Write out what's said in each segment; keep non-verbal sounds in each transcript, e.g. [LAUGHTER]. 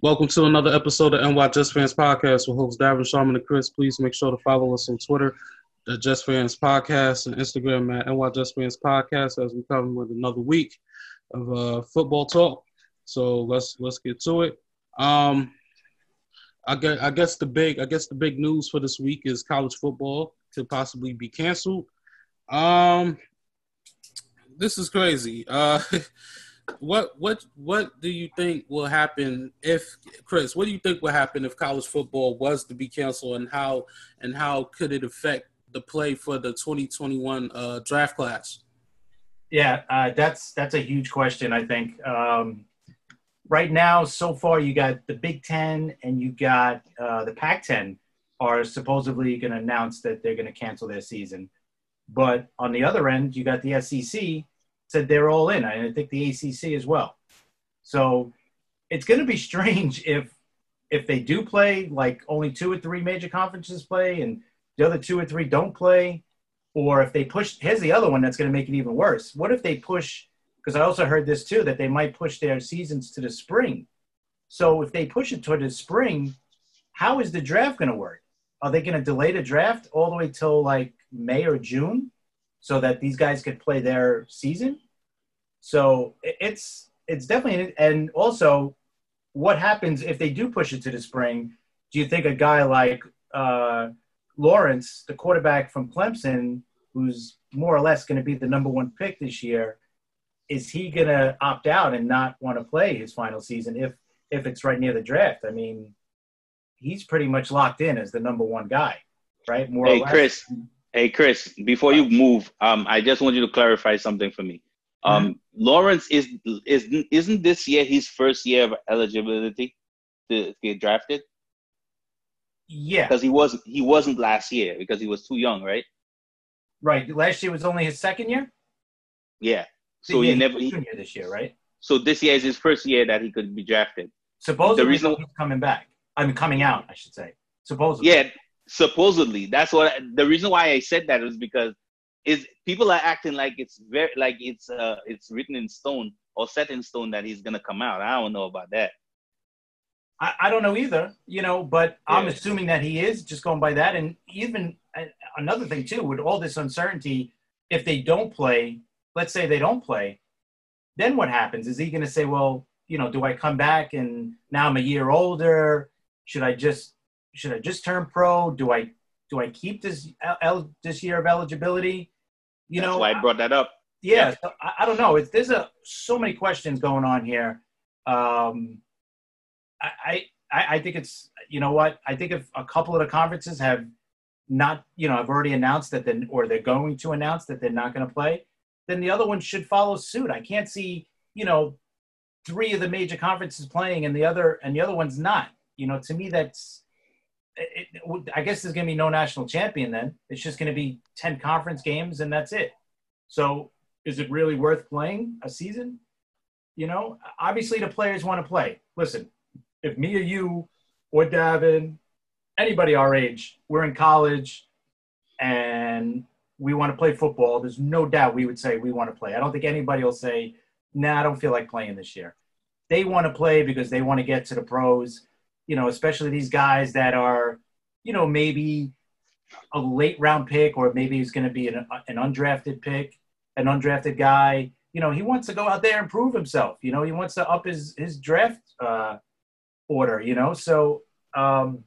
Welcome to another episode of NY Just Fans Podcast with hosts Darren Sharman and Chris. Please make sure to follow us on Twitter, the Just Fans Podcast, and Instagram at NY Just Fans Podcast as we come with another week of uh, football talk. So let's let's get to it. Um, I guess, I guess the big I guess the big news for this week is college football could possibly be canceled. Um, this is crazy. Uh, [LAUGHS] what what what do you think will happen if Chris? What do you think will happen if college football was to be canceled, and how and how could it affect the play for the 2021 uh, draft class? Yeah, uh, that's that's a huge question. I think um, right now, so far, you got the Big Ten and you got uh, the Pac-10 are supposedly going to announce that they're going to cancel their season. But on the other end, you got the SEC said they're all in. I think the ACC as well. So it's going to be strange [LAUGHS] if if they do play, like only two or three major conferences play, and the other two or three don't play, or if they push. Here's the other one that's going to make it even worse. What if they push? Because I also heard this too that they might push their seasons to the spring. So if they push it toward the spring, how is the draft going to work? Are they going to delay the draft all the way till like May or June? so that these guys could play their season. So it's it's definitely and also what happens if they do push it to the spring? Do you think a guy like uh, Lawrence, the quarterback from Clemson, who's more or less going to be the number one pick this year, is he going to opt out and not want to play his final season if if it's right near the draft? I mean, he's pretty much locked in as the number one guy, right? More hey, Chris. Hey, Chris, before you move, um, I just want you to clarify something for me. Um, mm-hmm. Lawrence is is isn't this year his first year of eligibility to get drafted? Yeah, because he wasn't he wasn't last year because he was too young, right? Right. Last year was only his second year. Yeah. So yeah, he never he, this year, right? So this year is his first year that he could be drafted. Supposedly, the reason he's coming back. I mean, coming out, I should say. Supposedly. Yeah, supposedly that's what the reason why i said that is because is people are acting like it's very like it's uh it's written in stone or set in stone that he's gonna come out. I don't know about that. I, I don't know either you know but yeah. i'm assuming that he is just going by that. And even uh, another thing too with all this uncertainty if they don't play let's say they don't play then what happens? Is he gonna say well you know do i come back and now i'm a year older? Should i just should I just turn pro? Do I do I keep this el- this year of eligibility? You That's know, why I brought that up. Yeah, so I, I, don't know. It's there's a so many questions going on here. Um, I, I I think it's you know what I think if a couple of the conferences have not you know have already announced that then or they're going to announce that they're not going to play, then the other one should follow suit. I can't see you know three of the major conferences playing and the other and the other one's not. You know, to me that's it, I guess there's going to be no national champion then. It's just going to be 10 conference games and that's it. So is it really worth playing a season? You know, obviously the players want to play. Listen, if me or you or Davin, anybody our age, we're in college and we want to play football, there's no doubt we would say we want to play. I don't think anybody will say, nah, I don't feel like playing this year. They want to play because they want to get to the pros you know, especially these guys that are, you know, maybe a late round pick or maybe he's going to be an, an undrafted pick, an undrafted guy. You know, he wants to go out there and prove himself. You know, he wants to up his his draft uh, order. You know, so um,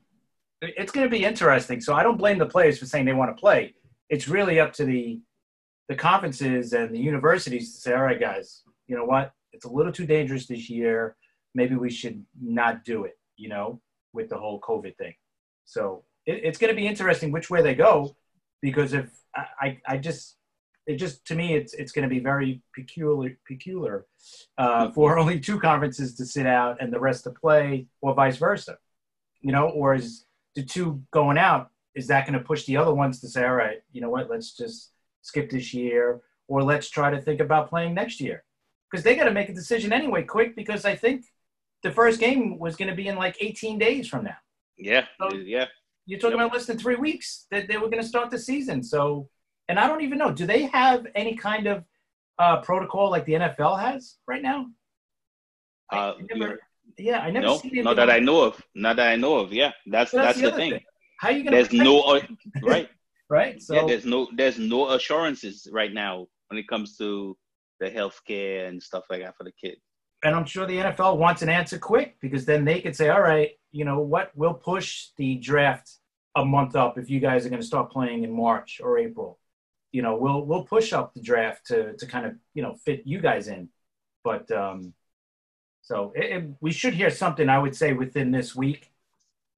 it's going to be interesting. So I don't blame the players for saying they want to play. It's really up to the the conferences and the universities to say, all right, guys, you know what? It's a little too dangerous this year. Maybe we should not do it you know, with the whole COVID thing. So it, it's going to be interesting which way they go, because if I, I, just, it just to me, it's it's going to be very peculiar, peculiar uh, mm-hmm. for [LAUGHS] only two conferences to sit out and the rest to play, or vice versa, you know, or is the two going out? Is that going to push the other ones to say, all right, you know what, let's just skip this year, or let's try to think about playing next year? Because they got to make a decision anyway, quick. Because I think the first game was going to be in like 18 days from now. Yeah, so yeah. You're talking yep. about less than three weeks that they were going to start the season. So, and I don't even know. Do they have any kind of uh, protocol like the NFL has right now? Uh, never... Yeah, I never No, not that I know of. Not that I know of. Yeah, that's So that's, the other thing. How are you gonna There's no uh, right. [LAUGHS] right? So yeah, there's no there's no assurances right now when it comes to the health care and stuff like that for the kid. And I'm sure the NFL wants an answer quick because then they could say, all right, you know what, we'll push the draft a month up if you guys are going to start playing in March or April. You know, we'll we'll push up the draft to to kind of you know fit you guys in. But um, so it, it, we should hear something. I would say within this week.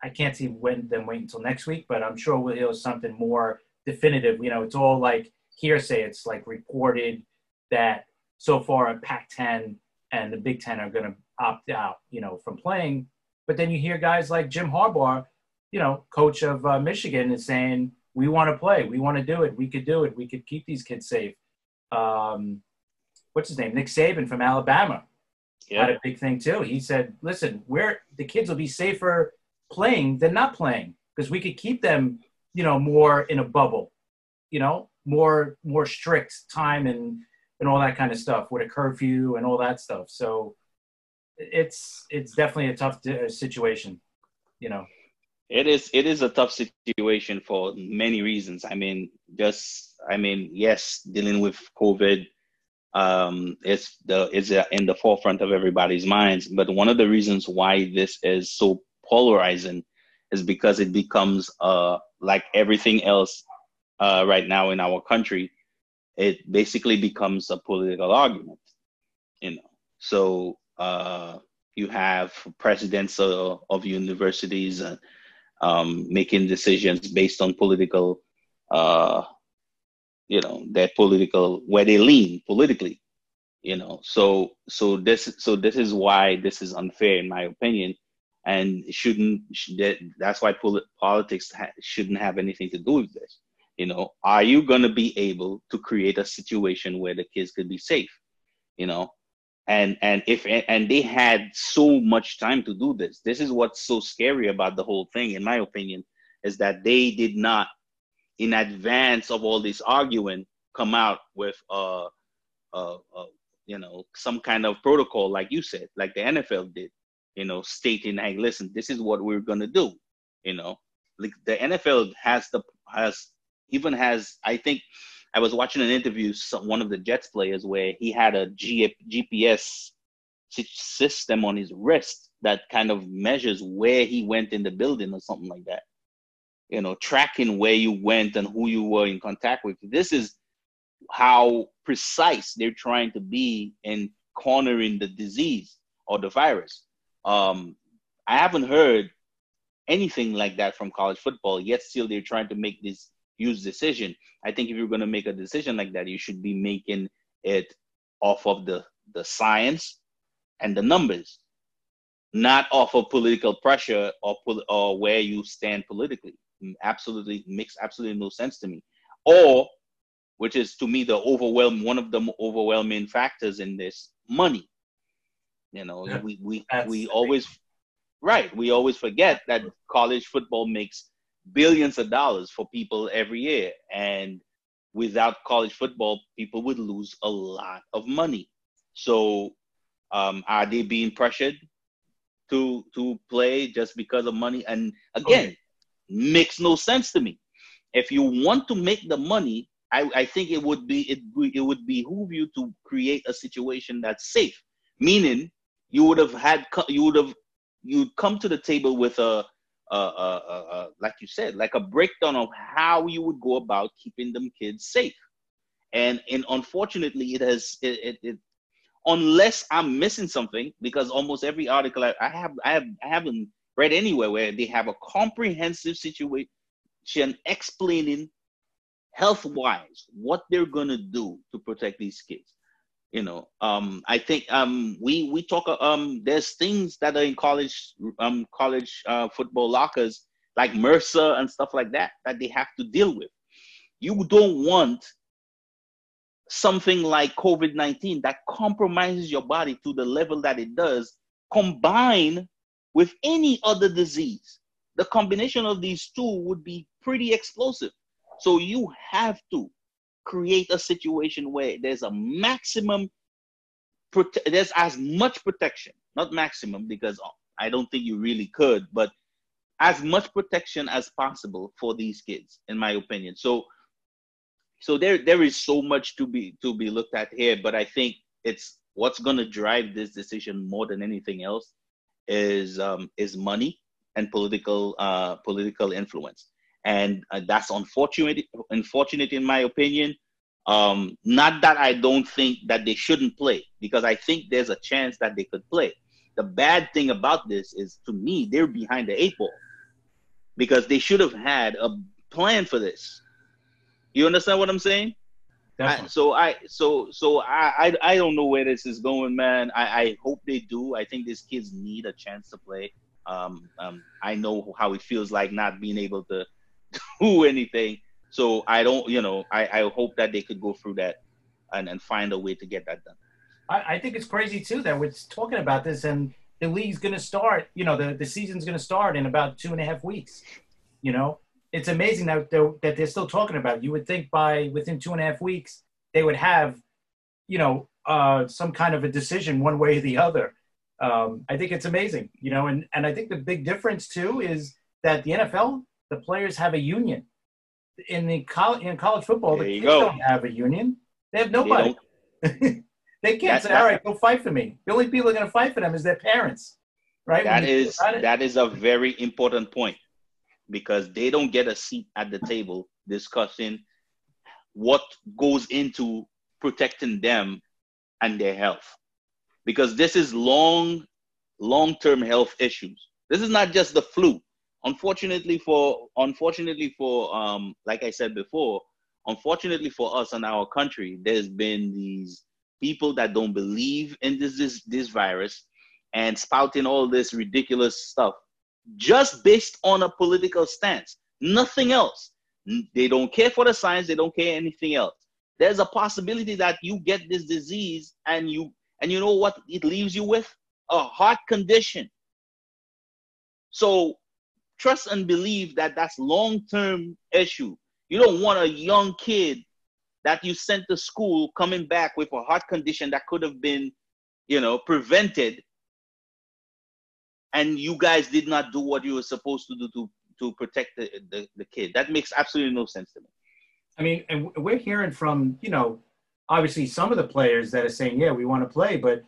I can't see when then wait until next week, but I'm sure we'll hear something more definitive. You know, it's all like hearsay. It's like reported that so far at Pac-10 and the Big Ten are going to opt out, you know, from playing. But then you hear guys like Jim Harbaugh, you know, coach of uh, Michigan, is saying, "We want to play. We want to do it. We could do it. We could keep these kids safe." Um, what's his name? Nick Saban from Alabama had a big thing too. He said, "Listen, we're the kids will be safer playing than not playing because we could keep them, you know, more in a bubble, you know, more more strict time and and all that kind of stuff with a curfew and all that stuff." So it's it's definitely a tough uh, situation, you know. it is it is a tough situation for many reasons. I mean, just I mean, yes, dealing with COVID um, is the is in the forefront of everybody's minds. But one of the reasons why this is so polarizing is because it becomes uh like everything else uh, right now in our country. It basically becomes a political argument, you know. So uh, you have presidents of, of universities and um, making decisions based on political, uh, you know, their political where they lean politically, you know. So so this so this is why this is unfair in my opinion, and shouldn't that, that's why politics ha- shouldn't have anything to do with this. You know, are you going to be able to create a situation where the kids could be safe? You know, and and if and they had so much time to do this this is what's so scary about the whole thing in my opinion is that they did not in advance of all this arguing come out with uh uh, uh you know some kind of protocol like you said like the nfl did you know stating hey listen this is what we're going to do you know like the nfl has the has even has i think I was watching an interview, some, one of the Jets players, where he had a G, GPS system on his wrist that kind of measures where he went in the building or something like that. You know, tracking where you went and who you were in contact with. This is how precise they're trying to be in cornering the disease or the virus. Um, I haven't heard anything like that from college football yet. Still, they're trying to make this use decision. I think if you're going to make a decision like that, you should be making it off of the the science and the numbers, not off of political pressure or or where you stand politically. Mm, absolutely makes absolutely no sense to me. Or, which is to me the overwhelm one of the overwhelming factors in this money. You know, Yeah. we we we always right. We always forget that college football makes billions of dollars for people every year. And without college football, people would lose a lot of money. So um, are they being pressured to to play just because of money? And again, makes no sense to me. If you want to make the money, I, I think it would be it, it would behoove you to create a situation that's safe. Meaning, you would have had you would have you'd come to the table with a uh, uh, uh, uh, like you said, like a breakdown of how you would go about keeping them kids safe. And and unfortunately, it has it, it, it unless I'm missing something because almost every article I, I have I have I haven't read anywhere where they have a comprehensive situation explaining health wise what they're gonna do to protect these kids you know um i think um we we talk uh, um there's things that are in college um college uh, football lockers like MRSA and stuff like that that they have to deal with. You don't want something like covid-19 that compromises your body to the level that it does combined with any other disease. The combination of these two would be pretty explosive. So you have to create a situation where there's a maximum prote- there's as much protection not maximum because I don't think you really could, but as much protection as possible for these kids, in my opinion. So, so there there is so much to be to be looked at here, but I think it's what's going to drive this decision more than anything else is um, is money and political uh, political influence, and uh, that's unfortunate. Unfortunate, in my opinion. Um, not that I don't think that they shouldn't play, because I think there's a chance that they could play. The bad thing about this is, to me, they're behind the eight ball because they should have had a plan for this. You understand what I'm saying? I, so I so so I, I I don't know where this is going, man. I, I hope they do. I think these kids need a chance to play. Um, um, I know how it feels like not being able to do anything. So I don't, you know, I, I hope that they could go through that and, and find a way to get that done. I, I think it's crazy too that we're talking about this and the league's going to start. You know, the the season's going to start in about two and a half weeks. You know, it's amazing that they're, that they're still talking about it. You would think by within two and a half weeks they would have, you know, uh, some kind of a decision one way or the other. Um, I think it's amazing, you know, and, and I think the big difference too is that the NFL, the players have a union. In the college in college football, there the kids go. don't have a union. They have nobody. They, [LAUGHS] they can't That's say, "All right, go fight for me." The only people are going to fight for them is their parents, right? That is that is a very important point because they don't get a seat at the table discussing what goes into protecting them and their health because this is long long-term health issues this is not just the flu unfortunately for unfortunately for um like i said before unfortunately for us and our country there's been these people that don't believe in this this, this virus and spouting all this ridiculous stuff just based on a political stance, nothing else. They don't care for the science, they don't care anything else. There's a possibility that you get this disease and you and you know what it leaves you with? A heart condition. So trust and believe that that's long-term issue. You don't want a young kid that you sent to school coming back with a heart condition that could have been, you know, prevented and you guys did not do what you were supposed to do to to protect the, the, the kid. That makes absolutely no sense to me. I mean, and we're hearing from you know, obviously some of the players that are saying, yeah, we want to play, but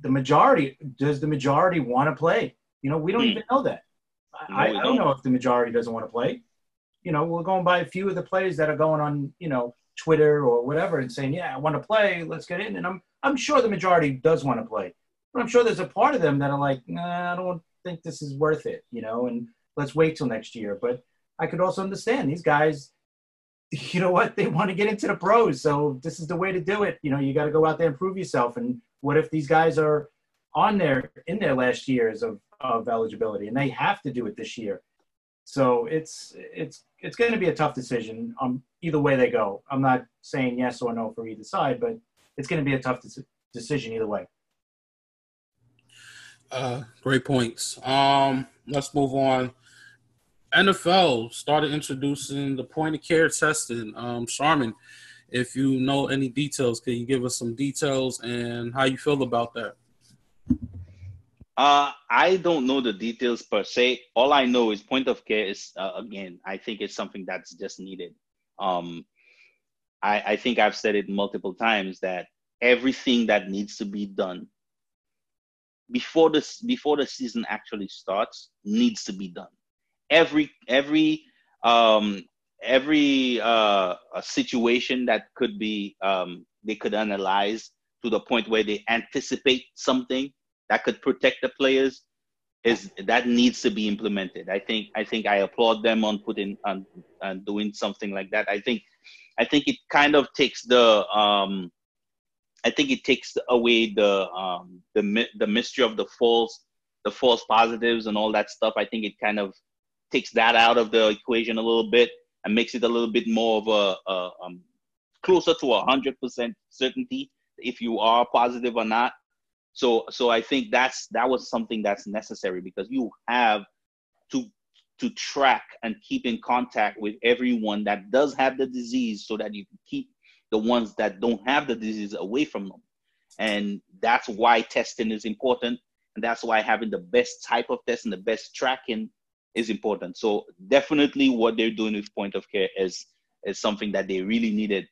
the majority does the majority want to play? You know, we don't hmm. even know that. No, I, I don't know if the majority doesn't want to play. You know, we're going by a few of the players that are going on, you know, Twitter or whatever and saying, yeah, I want to play. Let's get in. And I'm I'm sure the majority does want to play. But I'm sure there's a part of them that are like, nah, I don't think this is worth it, you know, and let's wait till next year. But I could also understand these guys, [LAUGHS] you know what, they want to get into the pros. So this is the way to do it. You know, you got to go out there and prove yourself. And what if these guys are on there in their last years of, of eligibility and they have to do it this year? So it's it's it's going to be a tough decision um, either way they go. I'm not saying yes or no for either side, but it's going to be a tough de- decision either way. Uh, great points. Um, let's move on. NFL started introducing the point of care testing. Um, Sharman, if you know any details, can you give us some details and how you feel about that? Uh, I don't know the details per se. All I know is point of care is uh, again. I think it's something that's just needed. Um, I, I think I've said it multiple times that everything that needs to be done before this before the season actually starts needs to be done. Every every um, every uh, situation that could be um, they could analyze to the point where they anticipate something that could protect the players is that needs to be implemented. I think I think I applaud them on putting on, on doing something like that. I think I think it kind of takes the um, I think it takes away the um, the the mystery of the false the false positives and all that stuff. I think it kind of takes that out of the equation a little bit and makes it a little bit more of a, a um, closer to a hundred percent certainty if you are positive or not. So so I think that's that was something that's necessary because you have to to track and keep in contact with everyone that does have the disease so that you can keep the ones that don't have the disease away from them. And that's why testing is important. and that's why having the best type of test and the best tracking is important. So definitely, what they're doing with point of care is is something that they really needed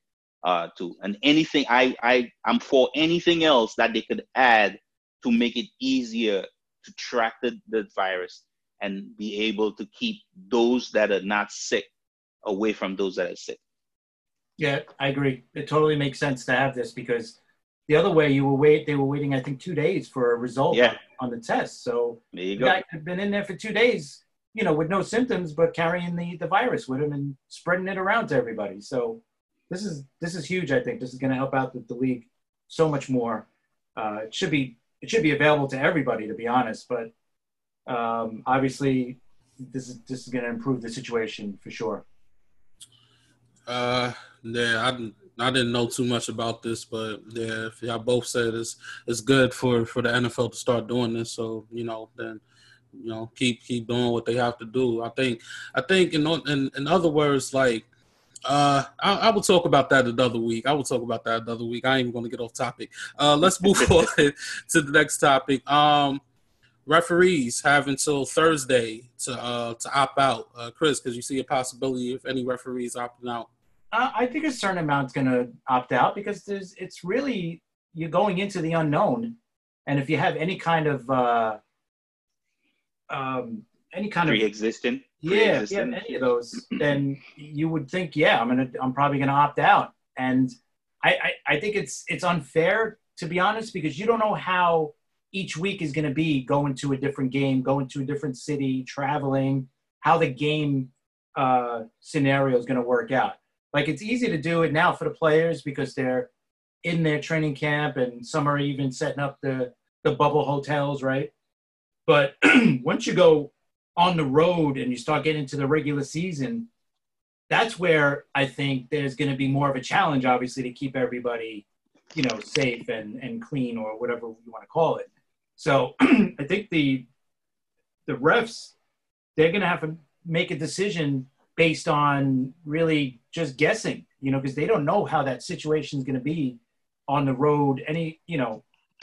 uh, to. And anything I I I'm for anything else that they could add to make it easier to track the, the virus and be able to keep those that are not sick away from those that are sick. Yeah, I agree. It totally makes sense to have this because the other way you were wait they were waiting I think two days for a result yeah. on the test. So there you the go. guy could have been in there for two days, you know, with no symptoms but carrying the, the virus with him and spreading it around to everybody. So this is this is huge. I think this is going to help out the, the league so much more. Uh, it should be it should be available to everybody, to be honest. But um, obviously, this is this is going to improve the situation for sure. Uh, yeah, I didn't, I didn't know too much about this, but yeah, if y'all both said it's it's good for for the NFL to start doing this, so you know, then you know, keep keep doing what they have to do. I think I think in in, in other words, like uh, I, I, will talk about that another week. I will talk about that another week. I ain't even going to get off topic. Uh, let's move [LAUGHS] on [LAUGHS] to the next topic. Um, referees have until Thursday to uh, to opt out. Uh, Chris, because you see a possibility if any referees opting out. Uh, I think a certain amount's going to opt out because there's it's really you're going into the unknown, and if you have any kind of uh, um, any kind pre-existing, of yeah, if you have any of those, then you would think, yeah, I'm gonna I'm probably gonna opt out, and I, I I think it's it's unfair to be honest because you don't know how each week is going to be going to a different game, going to a different city, traveling, how the game uh, scenario is going to work out. Like it's easy to do it now for the players because they're in their training camp and some are even setting up the, the bubble hotels, right? But [CLEARS THROAT] once you go on the road and you start getting into the regular season, that's where I think there's going to be more of a challenge, obviously, to keep everybody, you know, safe and, and clean or whatever you want to call it. So [CLEARS THROAT] I think the the refs they're going to have to make a decision based on really just guessing, you know, because they don't know how that situation is going to be on the road. Any, you know,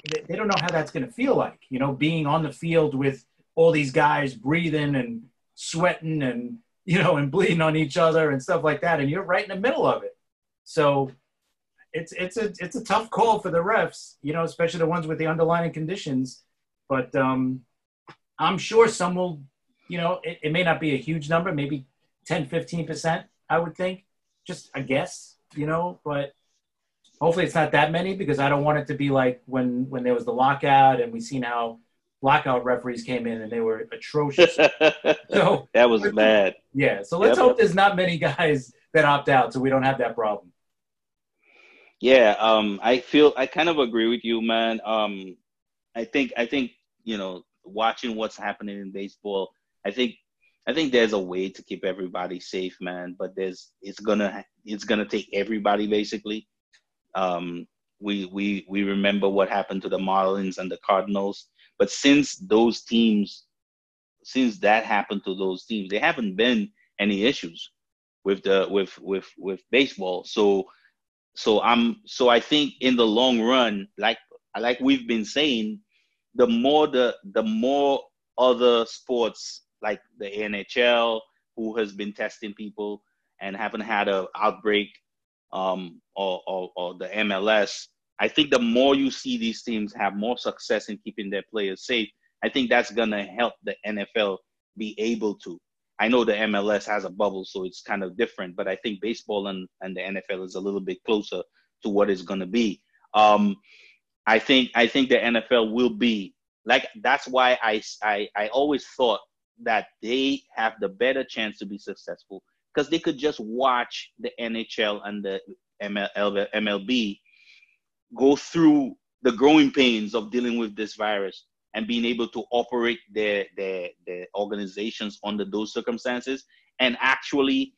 they, they don't know how that's going to feel like, you know, being on the field with all these guys breathing and sweating and, you know, and bleeding on each other and stuff like that. And you're right in the middle of it. So it's, it's a, it's a tough call for the refs, you know, especially the ones with the underlying conditions. But um, I'm sure some will, you know, it, it may not be a huge number, maybe 10, 15%, I would think. Just a guess, you know, but hopefully it's not that many because I don't want it to be like when when there was the lockout and we seen how lockout referees came in and they were atrocious. [LAUGHS] so that was bad. Yeah. So let's yep. hope there's not many guys that opt out so we don't have that problem. Yeah, um, I feel I kind of agree with you, man. Um, I think I think you know watching what's happening in baseball, I think I think there's a way to keep everybody safe, man. But there's it's gonna it's gonna take everybody basically. Um, we we we remember what happened to the Marlins and the Cardinals, but since those teams, since that happened to those teams, there haven't been any issues with the with with with baseball. So so I'm so I think in the long run, like like we've been saying, the more the the more other sports like the NHL, who has been testing people and haven't had an outbreak, um, or, or, or the MLS. I think the more you see these teams have more success in keeping their players safe, I think that's gonna help the NFL be able to. I know the MLS has a bubble, so it's kind of different, but I think baseball and, and the NFL is a little bit closer to what it's gonna be. Um, I think I think the NFL will be like that's why I, I I always thought that they have the better chance to be successful because they could just watch the NHL and the ML, MLB go through the growing pains of dealing with this virus and being able to operate their their, their organizations under those circumstances and actually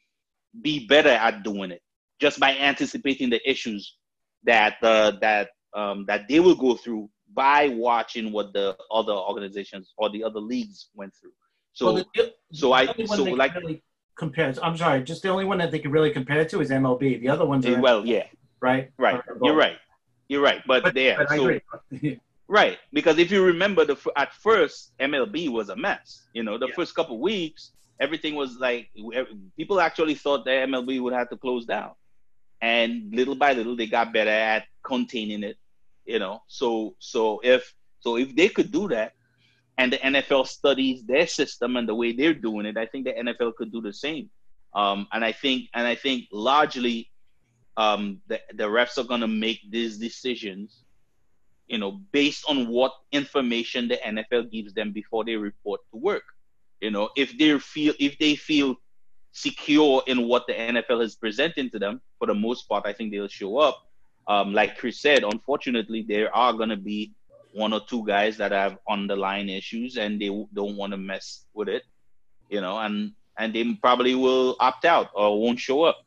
be better at doing it just by anticipating the issues that uh, that um, that they will go through by watching what the other organizations or the other leagues went through. So, well, the, so I so like really compare. I'm sorry, just the only one that they can really compare it to is MLB. The other ones are well, yeah, right, right. You're right. You're right, but, but there. But so, [LAUGHS] right, because if you remember, the at first MLB was a mess. You know, the Yeah. first couple weeks, everything was like people actually thought that MLB would have to close down, and little by little they got better at containing it. You know, so so if so if they could do that, and the NFL studies their system and the way they're doing it, I think the NFL could do the same. Um, and I think and I think largely, um, the the refs are gonna make these decisions you know, based on what information the NFL gives them before they report to work. You know, if they feel if they feel secure in what the NFL is presenting to them, for the most part, I think they'll show up. Um, like Chris said, unfortunately, there are going to be one or two guys that have underlying issues and they don't want to mess with it, you know, and and they probably will opt out or won't show up.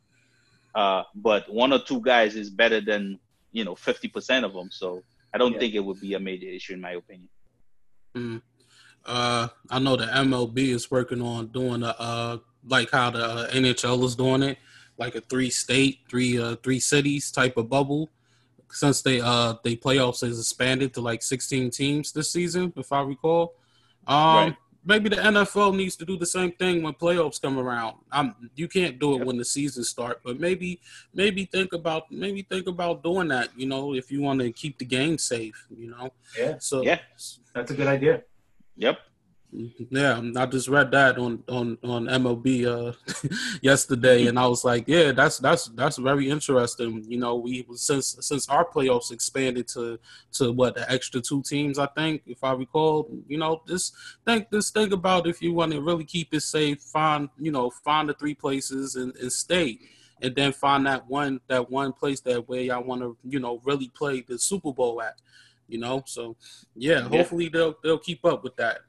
Uh, but one or two guys is better than you know fifty percent of them. So I don't Yeah. think it would be a major issue in my opinion. Mm. Uh, I know the MLB is working on doing a uh, like how the uh, NHL is doing it, like a three state, three uh, three cities type of bubble. Since they uh they playoffs has expanded to like 16 teams this season, if I recall. Um, Right. Maybe the NFL needs to do the same thing when playoffs come around. Um, you can't do it Yep. when the season start, but maybe maybe think about maybe think about doing that. You know, if you want to keep the game safe. You know, Yeah, so Yeah. that's a good idea. Yep. Yeah, I just read that on on on MLB uh, [LAUGHS] yesterday, and I was like, yeah, that's that's that's very interesting. You know, we since since our playoffs expanded to to what the extra two teams, I think, if I recall. You know, just think just think about if you want to really keep it safe, find you know find the three places and, and stay. And then find that one that one place that where y'all want to you know really play the Super Bowl at, you know. So yeah, Yeah. hopefully they'll they'll keep up with that.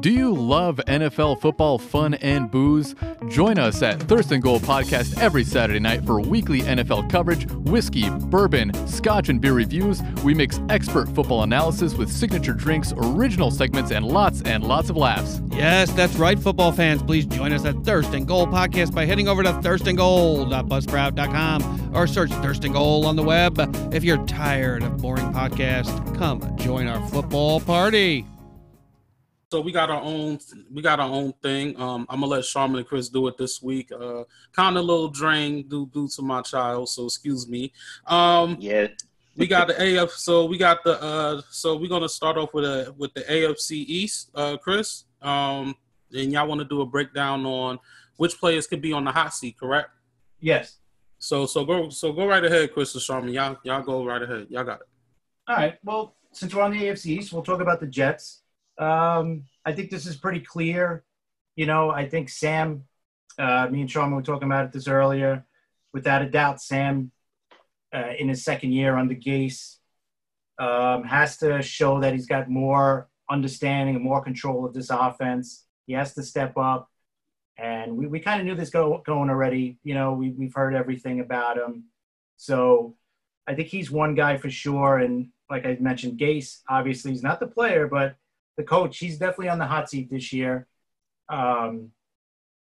Do you love NFL football fun and booze? Join us at Thirst and Goal Podcast every Saturday night for weekly NFL coverage, whiskey, bourbon, scotch, and beer reviews. We mix expert football analysis with signature drinks, original segments, and lots and lots of laughs. Yes, that's right, football fans. Please join us at Thirst and Goal Podcast by heading over to thirstandgoal.buzzsprout.com or search Thirst and Goal on the web. If you're tired of boring podcasts, come join our football party. So we got our own we got our own thing. Um, I'm gonna let Sharman and Chris do it this week. Uh, kind of a little drain due due to my child, so excuse me. Um, Yeah. we got the AF. So we got the. Uh, so we're gonna start off with a with the AFC East, uh, Chris. Um, and y'all want to do a breakdown on which players could be on the hot seat, correct? Yes. So so go so go right ahead, Chris and Sharman. Y'all y'all go right ahead. Y'all got it. All right. Well, since we're on the AFC East, we'll talk about the Jets. Um, I think this is pretty clear. You know, I think Sam, uh, me and Sean were talking about this earlier. Without a doubt, Sam, uh, in his second year under Gase, um, has to show that he's got more understanding and more control of this offense. He has to step up. And we, we kind of knew this go, going already. You know, we, we've heard everything about him. So I think he's one guy for sure. And like I mentioned, Gase, obviously, he's not the player, but the coach, he's definitely on the hot seat this year. Um,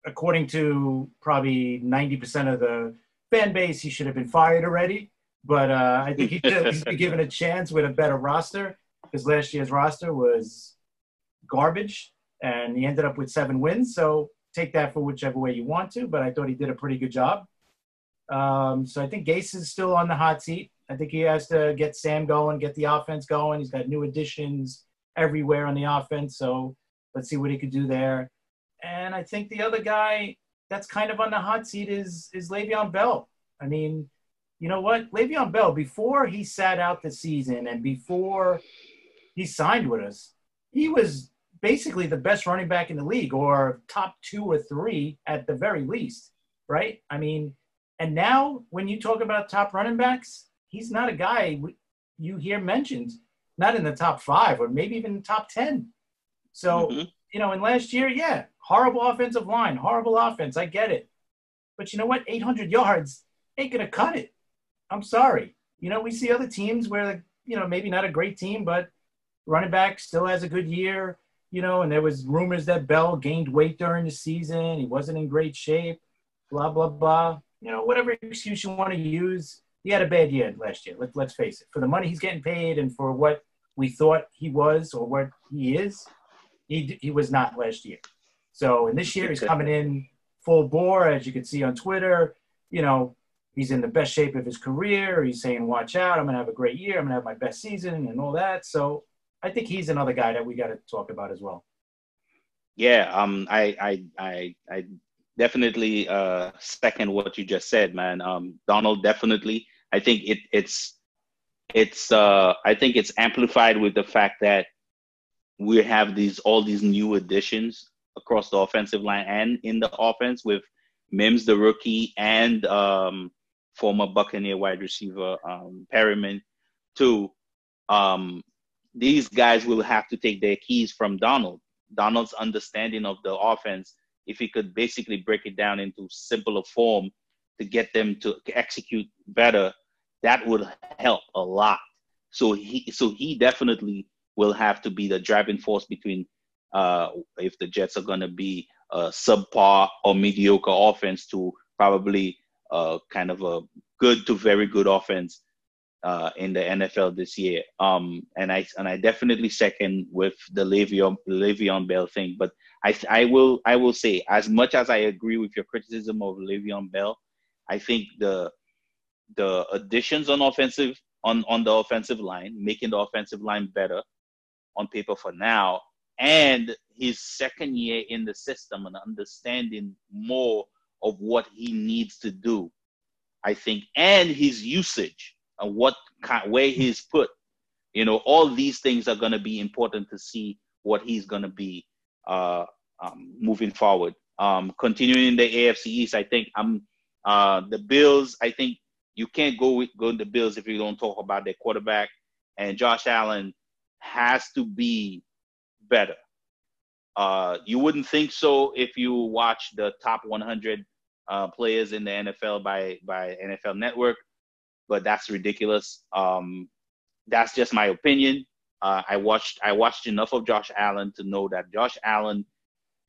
according to probably 90% of the fan base, he should have been fired already. But uh, I think he should be given a chance with a better roster because last year's roster was garbage and he ended up with seven wins. So take that for whichever way you want to, but I thought he did a pretty good job. Um, so I think Gase is still on the hot seat. I think he has to get Sam going, get the offense going. He's got new additions everywhere on the offense. So let's see what he could do there. And I think the other guy that's kind of on the hot seat is is Le'Veon Bell. I mean, you know what? Le'Veon Bell, before he sat out the season and before he signed with us, he was basically the best running back in the league or top two or three at the very least, right? I mean, and now when you talk about top running backs, he's not a guy you hear mentioned, not in the top five or maybe even top 10. So, Mhm. you know, in last year, yeah, horrible offensive line, horrible offense. I get it. But you know what? 800 yards ain't going to cut it. I'm sorry. You know, we see other teams where, you know, maybe not a great team, but running back still has a good year, you know, and there was rumors that Bell gained weight during the season. He wasn't in great shape, blah, blah, blah. You know, whatever excuse you want to use. He had a bad year last year. Let, let's face it. For the money he's getting paid and for what we thought he was or what he is, he he was not last year. So in this year he's coming in full bore, as you can see on Twitter. You know, he's in the best shape of his career. He's saying, "Watch out! I'm going to have a great year. I'm going to have my best season and all that." So I think he's another guy that we got to talk about as well. Yeah, um, I, I, I, I definitely uh, second what you just said, man. Um, Darnold definitely. I think it, it's, it's. Uh, I think it's amplified with the fact that we have these all these new additions across the offensive line and in the offense with Mims, the rookie, and um, former Buccaneer wide receiver um, Perriman, too. Um, these guys will have to take their keys from Darnold. Darnold's understanding of the offense, if he could basically break it down into simpler form to get them to execute better, that would help a lot. So he, so he definitely will have to be the driving force between uh, if the Jets are going to be a subpar or mediocre offense to probably uh, kind of a good to very good offense uh, in the NFL this year. Um, and I and I definitely second with the Le'Veon Le'Veon Bell thing. But I I will I will say as much as I agree with your criticism of Le'Veon Bell, I think the the additions on offensive on on the offensive line, making the offensive line better on paper for now, and his second year in the system and understanding more of what he needs to do, I think, and his usage and what kind, where he's put. You know, all these things are going to be important to see what he's going to be uh, um, moving forward. Um, continuing the AFC East, I think I'm uh, the Bills. I think you can't go with go the Bills if you don't talk about their quarterback and Josh Allen has to be better. Uh, you wouldn't think so if you watch the top 100 uh, players in the NFL by by NFL Network but that's ridiculous. Um, that's just my opinion. Uh, I watched I watched enough of Josh Allen to know that Josh Allen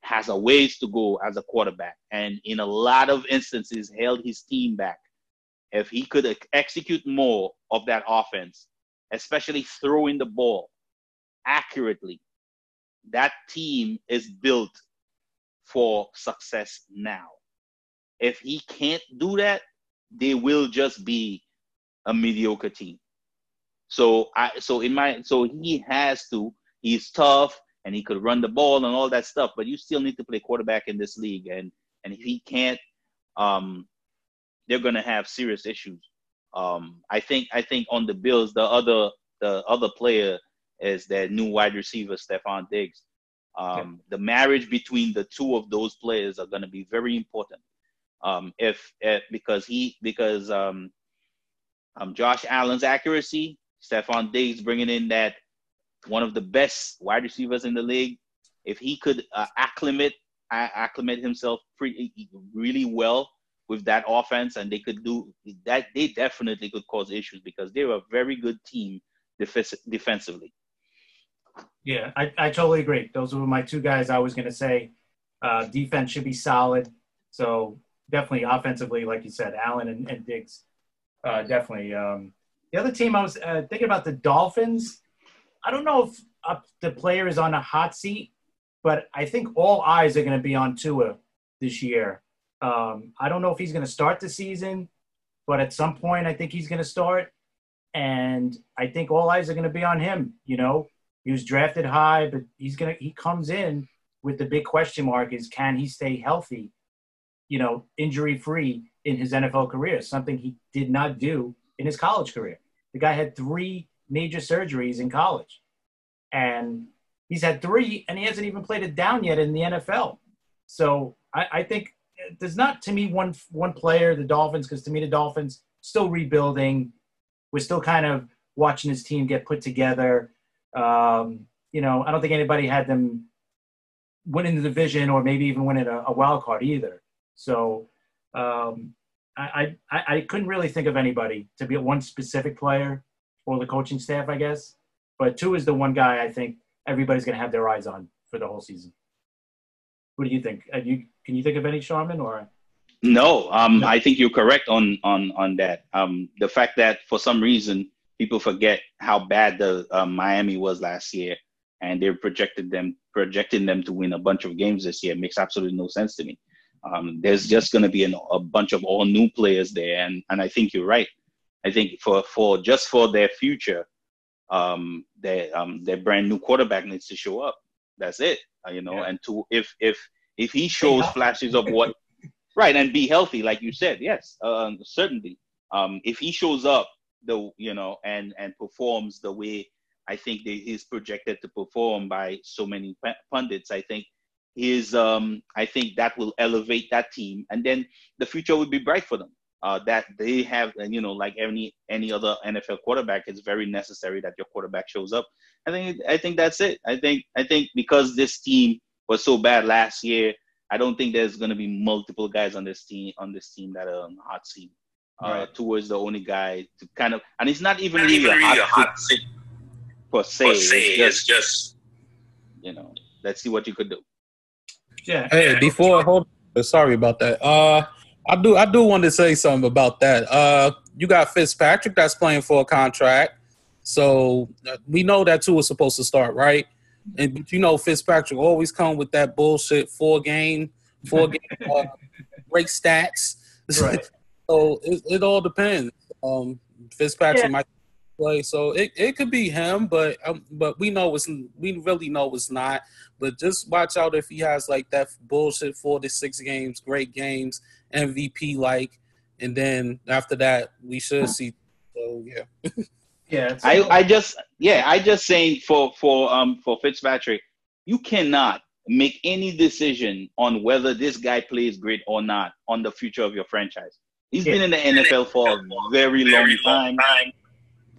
has a ways to go as a quarterback, and in a lot of instances held his team back. If he could execute more of that offense, especially throwing the ball accurately, that team is built for success now. If he can't do that, they will just be a mediocre team. So I so in my so he has to. He's tough and he could run the ball and all that stuff, but you still need to play quarterback in this league. And and if he can't, um, they're gonna have serious issues. Um, I think I think on the Bills, the other the other player is that new wide receiver Stefon Diggs. Um, The marriage between the two of those players are going to be very important. Um, if, if because he because um, um, Josh Allen's accuracy, Stefon Diggs bringing in that one of the best wide receivers in the league. If he could uh, acclimate acclimate himself pretty really well with that offense, and they could do that, they definitely could cause issues because they're a very good team def- defensively. Yeah, I, I totally agree. Those were my two guys I was going to say. Uh, defense should be solid. So definitely offensively, like you said, Allen and, and Diggs uh, definitely. Um, the other team I was uh, thinking about the Dolphins. I don't know if uh, the player is on a hot seat, but I think all eyes are going to be on Tua this year. Um, I don't know if he's going to start the season, but at some point I think he's going to start, and I think all eyes are going to be on him. You know, he was drafted high, but he's gonna he comes in with the big question mark: is can he stay healthy? You know, injury free in his NFL career, something he did not do in his college career. The guy had three major surgeries in college, and he's had three, and he hasn't even played it down yet in the NFL. So I, I think there's not to me one one player, the Dolphins, because to me the Dolphins still rebuilding. We're still kind of watching his team get put together. Um, you know, I don't think anybody had them winning the division or maybe even winning a, a wild card either. So um, I, I, I couldn't really think of anybody to be one specific player or the coaching staff, I guess. But Tua is the one guy I think everybody's going to have their eyes on for the whole season. What do you think? You, can you think of any, Sharman, or? No, um, I think you're correct on on on that. Um, the fact that for some reason people forget how bad the uh, Miami was last year, and they're projected them projecting them to win a bunch of games this year makes absolutely no sense to me. Um, there's just going to be an, a bunch of all new players there, and and I think you're right. I think for for just for their future, um, their um, their brand new quarterback needs to show up. That's it, you know. Yeah. And to if if if he shows flashes of what [LAUGHS] right and be healthy, like you said, yes, uh, certainly. Um, if he shows up the you know and and performs the way I think that he's projected to perform by so many pundits, I think is um, I think that will elevate that team, and then the future will be bright for them uh, that they have, and you know, like any any other NFL quarterback, it's very necessary that your quarterback shows up. I think I think that's it. I think I think because this team was so bad last year, I don't think there's going to be multiple guys on this team on this team that are on the hot seat. Uh, right. Tua's the only guy to kind of, and it's not even not really, even a, hot, a hot seat per se. Per se it's, just, it's just, you know, let's see what you could do. Yeah. Hey, before hold. Sorry about that. Uh, I do I do want to say something about that. Uh, you got Fitzpatrick that's playing for a contract, so uh, we know that Tua is supposed to start right. And you know Fitzpatrick always come with that bullshit four game, four game [LAUGHS] uh, great stats. Right. [LAUGHS] so it, it all depends. Um, Fitzpatrick yeah. might play, so it, it could be him, but um, but we know it's we really know it's not. But just watch out if he has like that bullshit four to six games, great games, MVP like, and then after that we should see. So yeah. [LAUGHS] yeah. I I just yeah I just saying for for um for Fitzpatrick, you cannot make any decision on whether this guy plays great or not on the future of your franchise. He's yeah. been in the NFL for a very long time.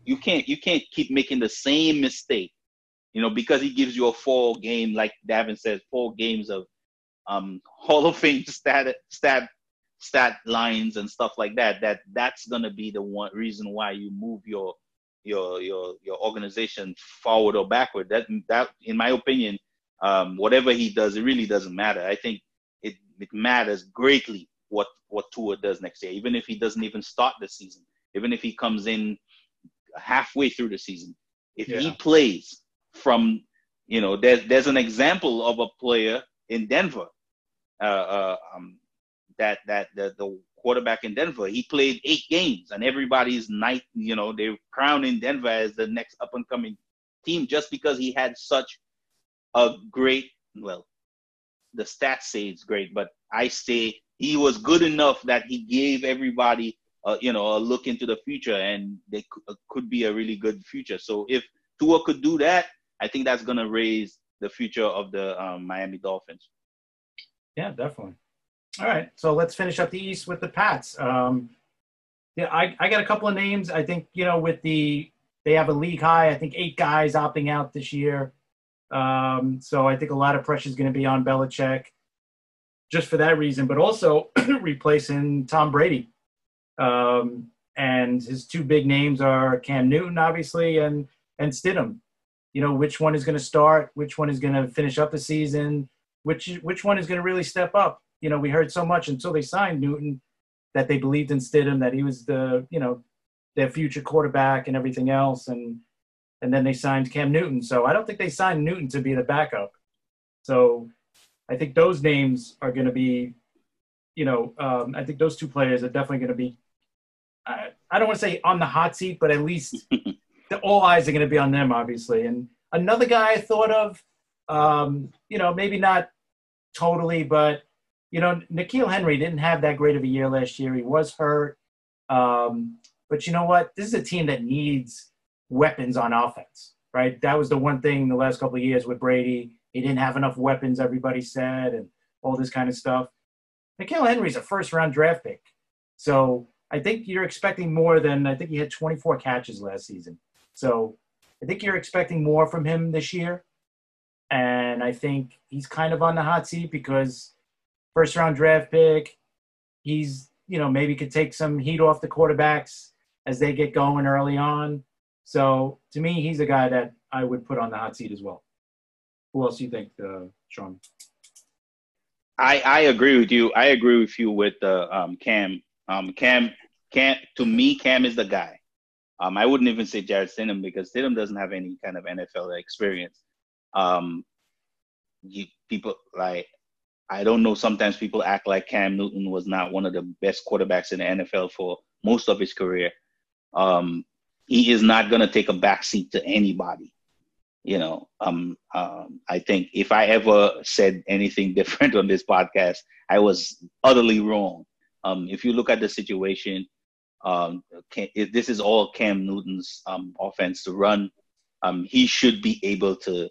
You can't you can't keep making the same mistake you know, because he gives you a full game, like Davin says, four games of um, [LAUGHS] Hall of Fame stat stat stat lines and stuff like that. That that's gonna be the one reason why you move your your your your organization forward or backward. That that, in my opinion, um, whatever he does, it really doesn't matter. I think it it matters greatly what what Tua does next year, even if he doesn't even start the season, even if he comes in halfway through the season. If yeah. he plays from you know there's there's an example of a player in Denver uh, uh, um, that that the, the quarterback in Denver he played eight games and everybody's night you know they're crowning Denver as the next up and coming team just because he had such a great well the stats say it's great but I say he was good enough that he gave everybody uh, you know a look into the future and they could, uh, could be a really good future so if Tua could do that I think that's going to raise the future of the um, Miami Dolphins. Yeah, definitely. All right, so let's finish up the East with the Pats. Um, yeah, I, I got a couple of names. I think you know with the they have a league high. I think eight guys opting out this year. Um, so I think a lot of pressure is going to be on Belichick, just for that reason, but also [CLEARS THROAT] replacing Tom Brady. Um, and his two big names are Cam Newton, obviously, and and Stidham you know which one is going to start, which one is going to finish up the season, which which one is going to really step up. You know, we heard so much until they signed Newton that they believed in Stidham, that he was the you know their future quarterback and everything else, and and then they signed Cam Newton. So I don't think they signed Newton to be the backup. So I think those names are going to be, you know, um, I think those two players are definitely going to be. I, I don't want to say on the hot seat, but at least [LAUGHS] the, all eyes are going to be on them, obviously. And another guy I thought of, um, you know, maybe not totally, but you know, N'Keal Harry didn't have that great of a year last year. He was hurt, um, but you know what? This is a team that needs weapons on offense, right? That was the one thing the last couple of years with Brady. He didn't have enough weapons, everybody said, and all this kind of stuff. N'Keal Harry's a first round draft pick. So I think you're expecting more than I think he had 24 catches last season. So I think you're expecting more from him this year. And I think he's kind of on the hot seat because first round draft pick, he's, you know, maybe could take some heat off the quarterbacks as they get going early on. So to me, he's a guy that I would put on the hot seat as well. Who else do you think, uh, Sean? I I agree with you. I agree with you with the um, Cam. Um, Cam Cam to me Cam is the guy. Um, I wouldn't even say Jarrett Stidham because Stidham doesn't have any kind of NFL experience. Um, you, people like I don't know. Sometimes people act like Cam Newton was not one of the best quarterbacks in the NFL for most of his career. Um, he is not going to take a backseat to anybody. You know, um, um, I think if I ever said anything [LAUGHS] different on this podcast, I was utterly wrong. Um, if you look at the situation, um, this is all Cam Newton's um, offense to run. He should be able to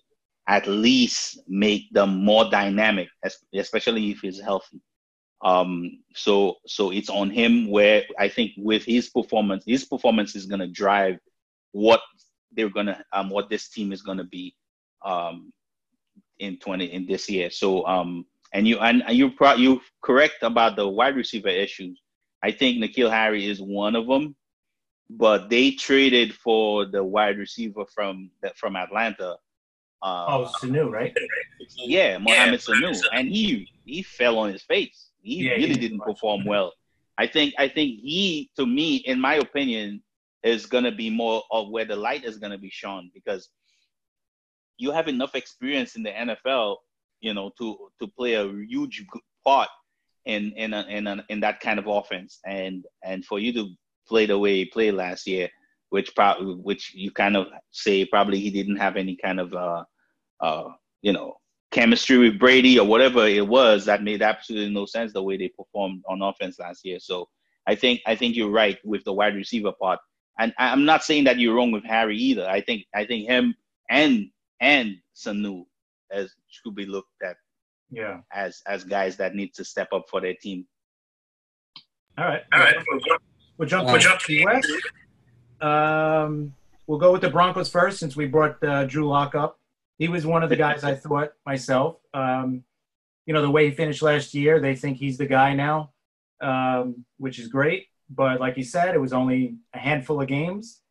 at least make them more dynamic, especially if he's healthy. Um, so so it's on him where I think with his performance, his performance is gonna drive what they're gonna um what this team is gonna be um in 20 in this year. So um and you and, you pro you correct about the wide receiver issues. I think N'Keal Harry is one of them, but they traded for the wide receiver from from Atlanta uh, oh, Sanu, right? Yeah, Mohamed yeah, Sanu, and he he fell on his face. He yeah, really he didn't perform well. I think I think he, to me, in my opinion, is gonna be more of where the light is gonna be shown because you have enough experience in the NFL, you know, to to play a huge part in in a, in a, in that kind of offense, and and for you to play the way he played last year, which probably which you kind of say probably he didn't have any kind of uh, uh, you know chemistry with Brady or whatever it was that made absolutely no sense the way they performed on offense last year. So I think I think you're right with the wide receiver part, and I'm not saying that you're wrong with Harry either. I think I think him and and Sanu as should be looked at yeah as as guys that need to step up for their team. All right, all right. We'll jump, we'll jump to the West. Um, we'll go with the Broncos first since we brought uh, Drew Lock up. He was one of the guys I [LAUGHS] thought myself. Um, you know, the way he finished last year, they think he's the guy now, um, which is great. But like you said, it was only a handful of games.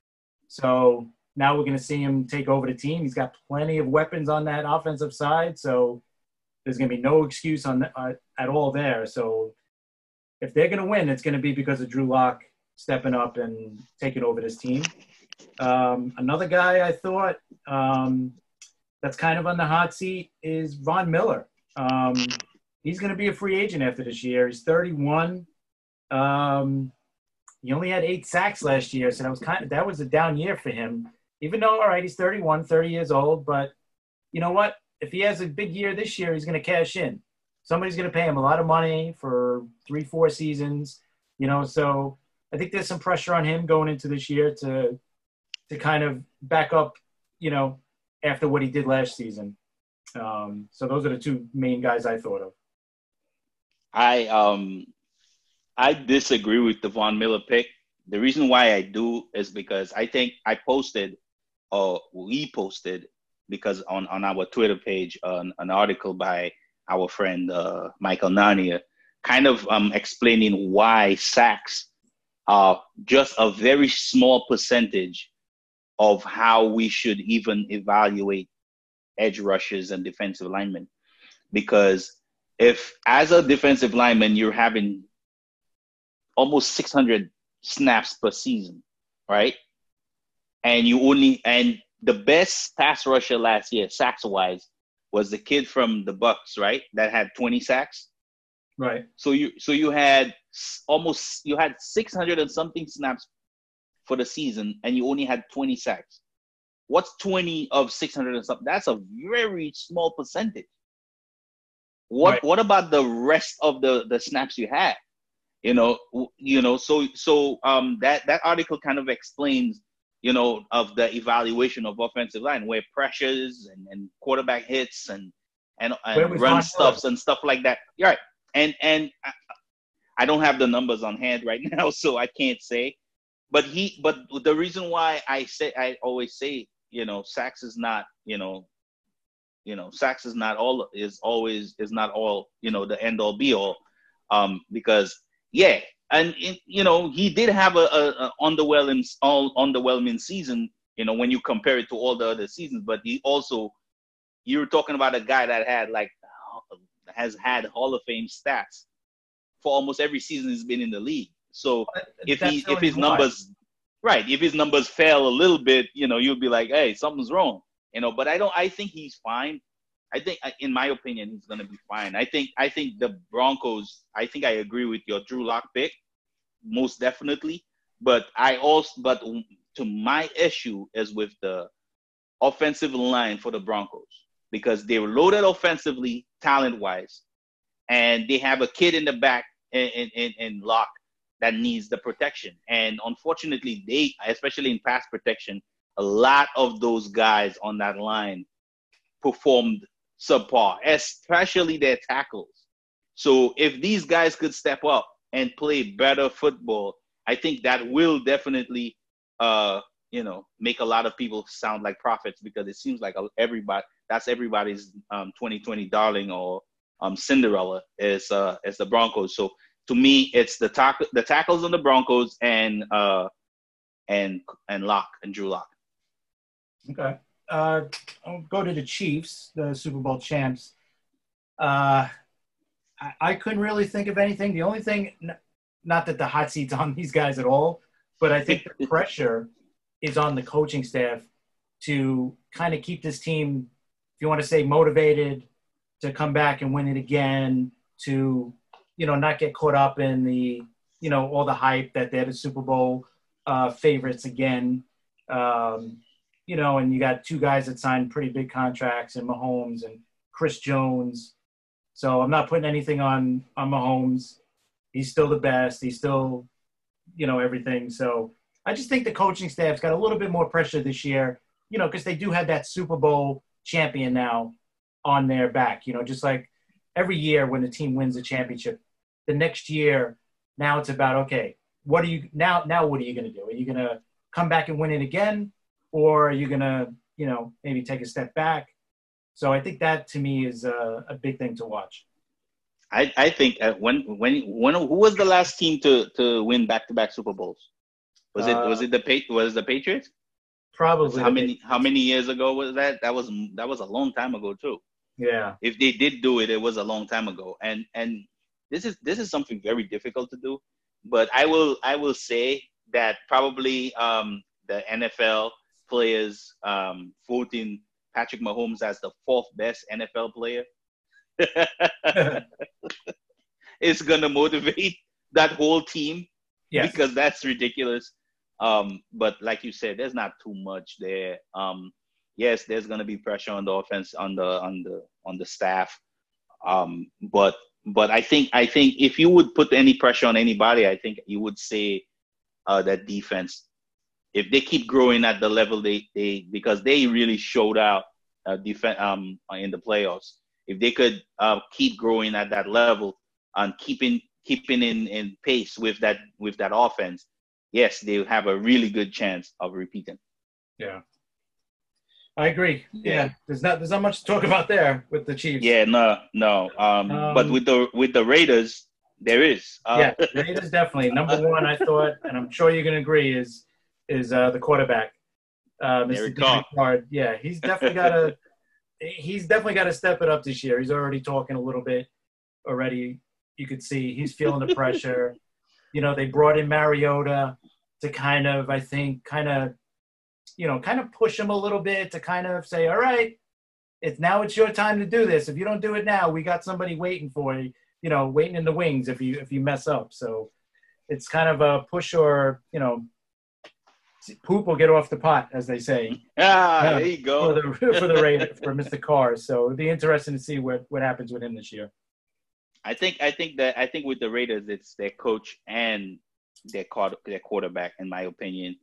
So now we're going to see him take over the team. He's got plenty of weapons on that offensive side. So there's going to be no excuse on uh, at all there. So if they're going to win, it's going to be because of Drew Lock stepping up and taking over this team. Um, another guy I thought um, that's kind of on the hot seat is Von Miller. Um, he's going to be a free agent after this year. He's 31. Um, he only had eight sacks last year, so that was kind of that was a down year for him. Even though, all right, he's 31, 30 years old, but you know what? If he has a big year this year, he's going to cash in. Somebody's going to pay him a lot of money for three, four seasons. You know, so I think there's some pressure on him going into this year to to kind of back up, you know, after what he did last season. Um, so those are the two main guys I thought of. I um I disagree with the Von Miller pick. The reason why I do is because I think I posted or we posted because on, on our Twitter page an, an article by our friend uh, Michael Nania kind of um, explaining why sacks uh, just a very small percentage of how we should even evaluate edge rushes and defensive linemen. Because if, as a defensive lineman, you're having almost 600 snaps per season, right? And you only, and the best pass rusher last year, sacks wise, was the kid from the Bucks, right? That had 20 sacks. Right. So you so you had almost you had 600 and something snaps for the season and you only had 20 sacks. What's 20 of 600 and something? That's a very small percentage. What right. what about the rest of the the snaps you had? You know, you know, so so um that that article kind of explains, you know, of the evaluation of offensive line where pressures and, and quarterback hits and and, and run stuffs and stuff like that. You're right and and I, I don't have the numbers on hand right [LAUGHS] now, so I can't say. But he, but the reason why I say I always say, you know, sacks is not, you know, you know, sacks is not all is always is not all, you know, the end all be all, um, because yeah, and it, you know, he did have a, a, a underwhelming all underwhelming season, you know, when you compare it to all the other seasons. But he also, you're talking about a guy that had like has had Hall of Fame stats for almost every season he's been in the league. So if he if his numbers right, if his numbers fail a little bit, you know, you'll be like, hey, something's wrong, you know. But I don't. I think he's fine. I think, in my opinion, he's gonna be fine. I think I think the Broncos. I think I agree with your Drew Lock pick, most definitely. But I also, but to my issue is with the offensive line for the Broncos because they were loaded offensively, talent wise, and they have a kid in the back in, in, in Lock that needs the protection. And unfortunately, they, especially in pass protection, a lot of those guys on that line performed subpar, especially their tackles. So if these guys could step up and play better football, I think that will definitely, uh, you know, make a lot of people sound like prophets because it seems like everybody that's everybody's um, 2020 darling or um, Cinderella is uh, is the Broncos. So to me, it's the tack the tackles on the Broncos and uh, and and Lock and Drew Lock. Okay. Uh, I'll go to the Chiefs, the Super Bowl champs. Uh, I, I couldn't really think of anything. The only thing, n- not that the hot seat's on [LAUGHS] these guys at all, but I think the pressure is on the coaching staff to kind of keep this team, if you want to say motivated, to come back and win it again, to, you know, not get caught up in the, you know, all the hype that they're the Super Bowl uh, favorites again. Um, you know, and you got two guys that signed pretty big contracts and Mahomes and Chris Jones. So I'm not putting anything on on Mahomes. He's still the best. He's still, you know, everything. So I just think the coaching staff's got a little bit more pressure this year, you know, because they do have that Super Bowl champion now on their back. You know, just like every year when the team wins a championship, the next year, now it's about okay, what are you now? Now what are you going to do? Are you going to come back and win it again? or are you going to, you know, maybe take a step back? So I think that to me is a, a big thing to watch. I, I think uh, when when when who was the last team to to win back to back Super Bowls? Was it Uh, was it the was the Patriots? Probably How many how many years ago was that? That was that was a long time ago too. Yeah, If they did do it, it was a long time ago. And and this is this is something very difficult to do. But I will I will say that probably um, the NFL players um, voting Patrick Mahomes as the fourth best NFL player [LAUGHS] [LAUGHS] is gonna motivate that whole team yes. because that's ridiculous. Um, but like you said, there's not too much there. Um, yes, there's gonna be pressure on the offense, on the on the on the staff. Um, but but I think I think if you would put any pressure on anybody, I think you would say uh, that defense. If they keep growing at the level they they because they really showed out uh, defense um in the playoffs. If they could uh, keep growing at that level and keeping keeping in, in pace with that with that offense, yes, they have a really good chance of repeating. yeah, I agree. Yeah. Yeah. there's not there's not much to talk about there with the Chiefs. Yeah, no, no. Um, but Um, with the with the Raiders, there is. Uh, yeah, Raiders definitely number [LAUGHS] one. I thought, and I'm sure you're going to agree, is is uh, the quarterback, uh, Mr. Derek Derek Carr. Carr. Yeah, he's definitely got to [LAUGHS] he's definitely got to step it up this year. He's already talking a little bit already. You could see he's feeling the [LAUGHS] pressure. you know, they brought in Mariota to kind of, I think, kind of, you know, kind of push them a little bit to kind of say, all right, it's now it's your time to do this. If you don't do it now, we got somebody waiting for you you know, waiting in the wings if you if you mess up. So it's kind of a push or you know, poop will get off the pot, as they say, ah, Yeah. there you go. for the [LAUGHS] for the Raider for Mr. Carr. So it'd be interesting to see what what happens with him this year. I think I think that I think with the Raiders, it's their coach and their their quarterback, in my opinion.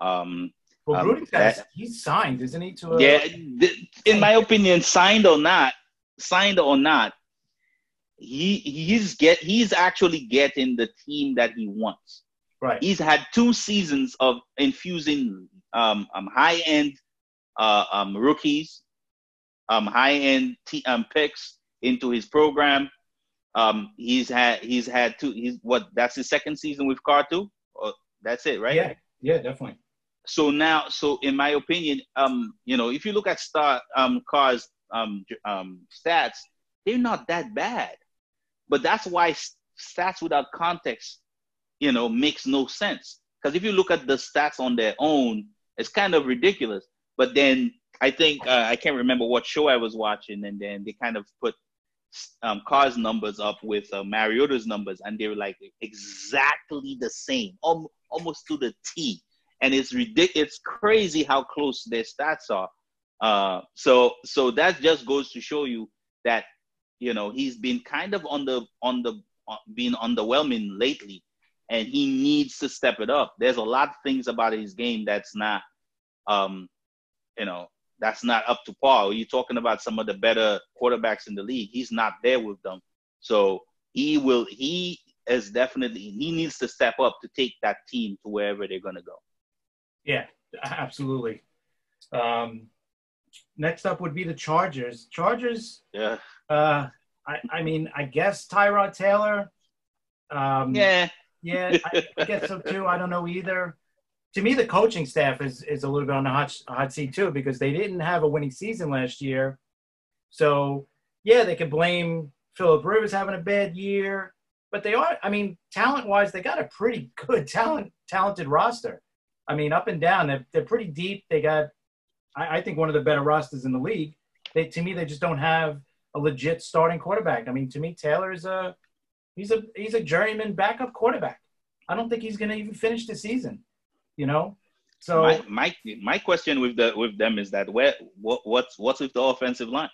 Um, Well, Um, Gruden's that- he's signed, isn't he? To a, yeah, th- in my opinion, signed or not, signed or not, he he's get he's actually getting the team that he wants. right. He's had two seasons of infusing um, um high end uh, um rookies, um high end t- um picks into his program. Um, he's had he's had two. He's what? That's his second season with Carr too. Or that's it, right? Yeah, yeah, definitely. So now so in my opinion um you know if you look at star um Carr's um um stats they're not that bad. But that's why stats without context, you know, makes no sense. Because if you look at the stats on their own, it's kind of ridiculous. But then I think uh, I can't remember what show I was watching, and then they kind of put um, Carr's numbers up with uh, Mariota's numbers, and they were like exactly the same, almost to the T. And it's ridiculous. It's crazy how close their stats are. Uh, so, so that just goes to show you that you know he's been kind of on the on the uh, being underwhelming lately, and he needs to step it up. There's a lot of things about his game that's not, um, you know, that's not up to par. You're talking about some of the better quarterbacks in the league. He's not there with them. So he will he is definitely he needs to step up to take that team to wherever they're gonna go. Yeah, absolutely. Um, next up would be the Chargers. Chargers. Yeah. Uh, I, I mean, I guess Tyrod Taylor. Um, yeah. Yeah, I, I guess so too. I don't know either to me, the coaching staff is, is a little bit on the hot, hot seat too because they didn't have a winning season last year. So, yeah, they could blame Philip Rivers having a bad year, but they are. I mean, talent wise, they got a pretty good [LAUGHS] talent talented roster. I mean, up and down, they're, they're pretty deep. They got, I, I think, one of the better rosters in the league. They to me, they just don't have a legit starting quarterback. I mean, to me, Taylor is a he's a he's a journeyman backup quarterback. I don't think he's going to even finish the season you know. So my, my my question with the with them is that where what what's what's with the offensive line?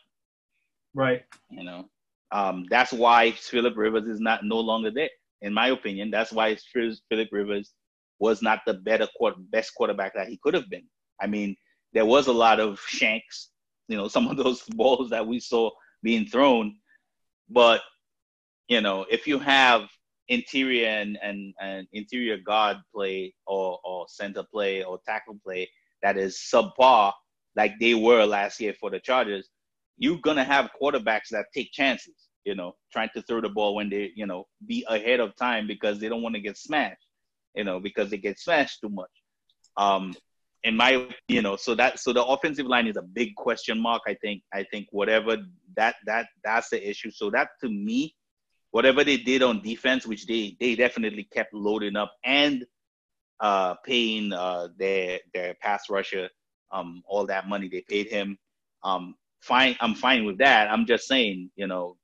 Right. You know, um, that's why Philip Rivers is not no longer there. In my opinion, that's why Philip Rivers was not the better quarter, best quarterback that he could have been. I mean, there was a lot of shanks, you know, [LAUGHS] some of those balls that we saw being thrown, but you know, if you have interior and, and, and interior guard play or, or center play or tackle play that is subpar like they were last year for the Chargers, you're gonna have quarterbacks that take chances, you know, trying to throw the ball when they, you know, be ahead of time because they don't want to get smashed, you know, because they get smashed too much. Um, in my, you know, so that so the offensive line is a big question mark. I think I think whatever that that that's the issue. So that to me whatever they did on defense, which they they definitely kept loading up and uh, paying uh, their their pass rusher um, all that money they paid him. Um, fine, I'm fine with that. I'm just saying, you know,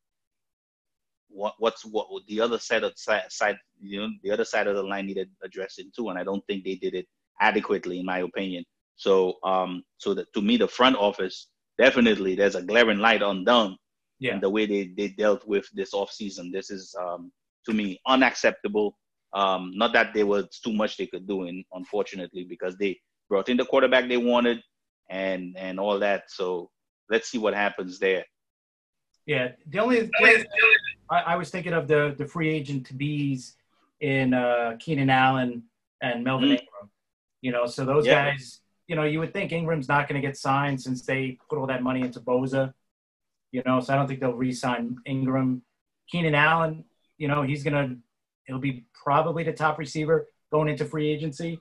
what what's what the other side of side, you know the other side of the line needed addressing too, and I don't think they did it adequately in my opinion. So um so that to me the front office definitely there's a glaring light on them yeah. and the way they, they dealt with this off season. This is um, to me unacceptable. Um, not that there was too much they could do, in, unfortunately, because they brought in the quarterback they wanted and and all that. So let's see what happens there. Yeah, the only I, I was thinking of the the free agent to bees in uh, Keenan Allen and Melvin mm-hmm. Ingram. You know, so those yeah. guys, you know, you would think Ingram's not going to get signed since they put all that money into Bosa. You know, so I don't think they'll re-sign Ingram. Keenan Allen, you know, he's gonna he'll be probably the top receiver going into free agency.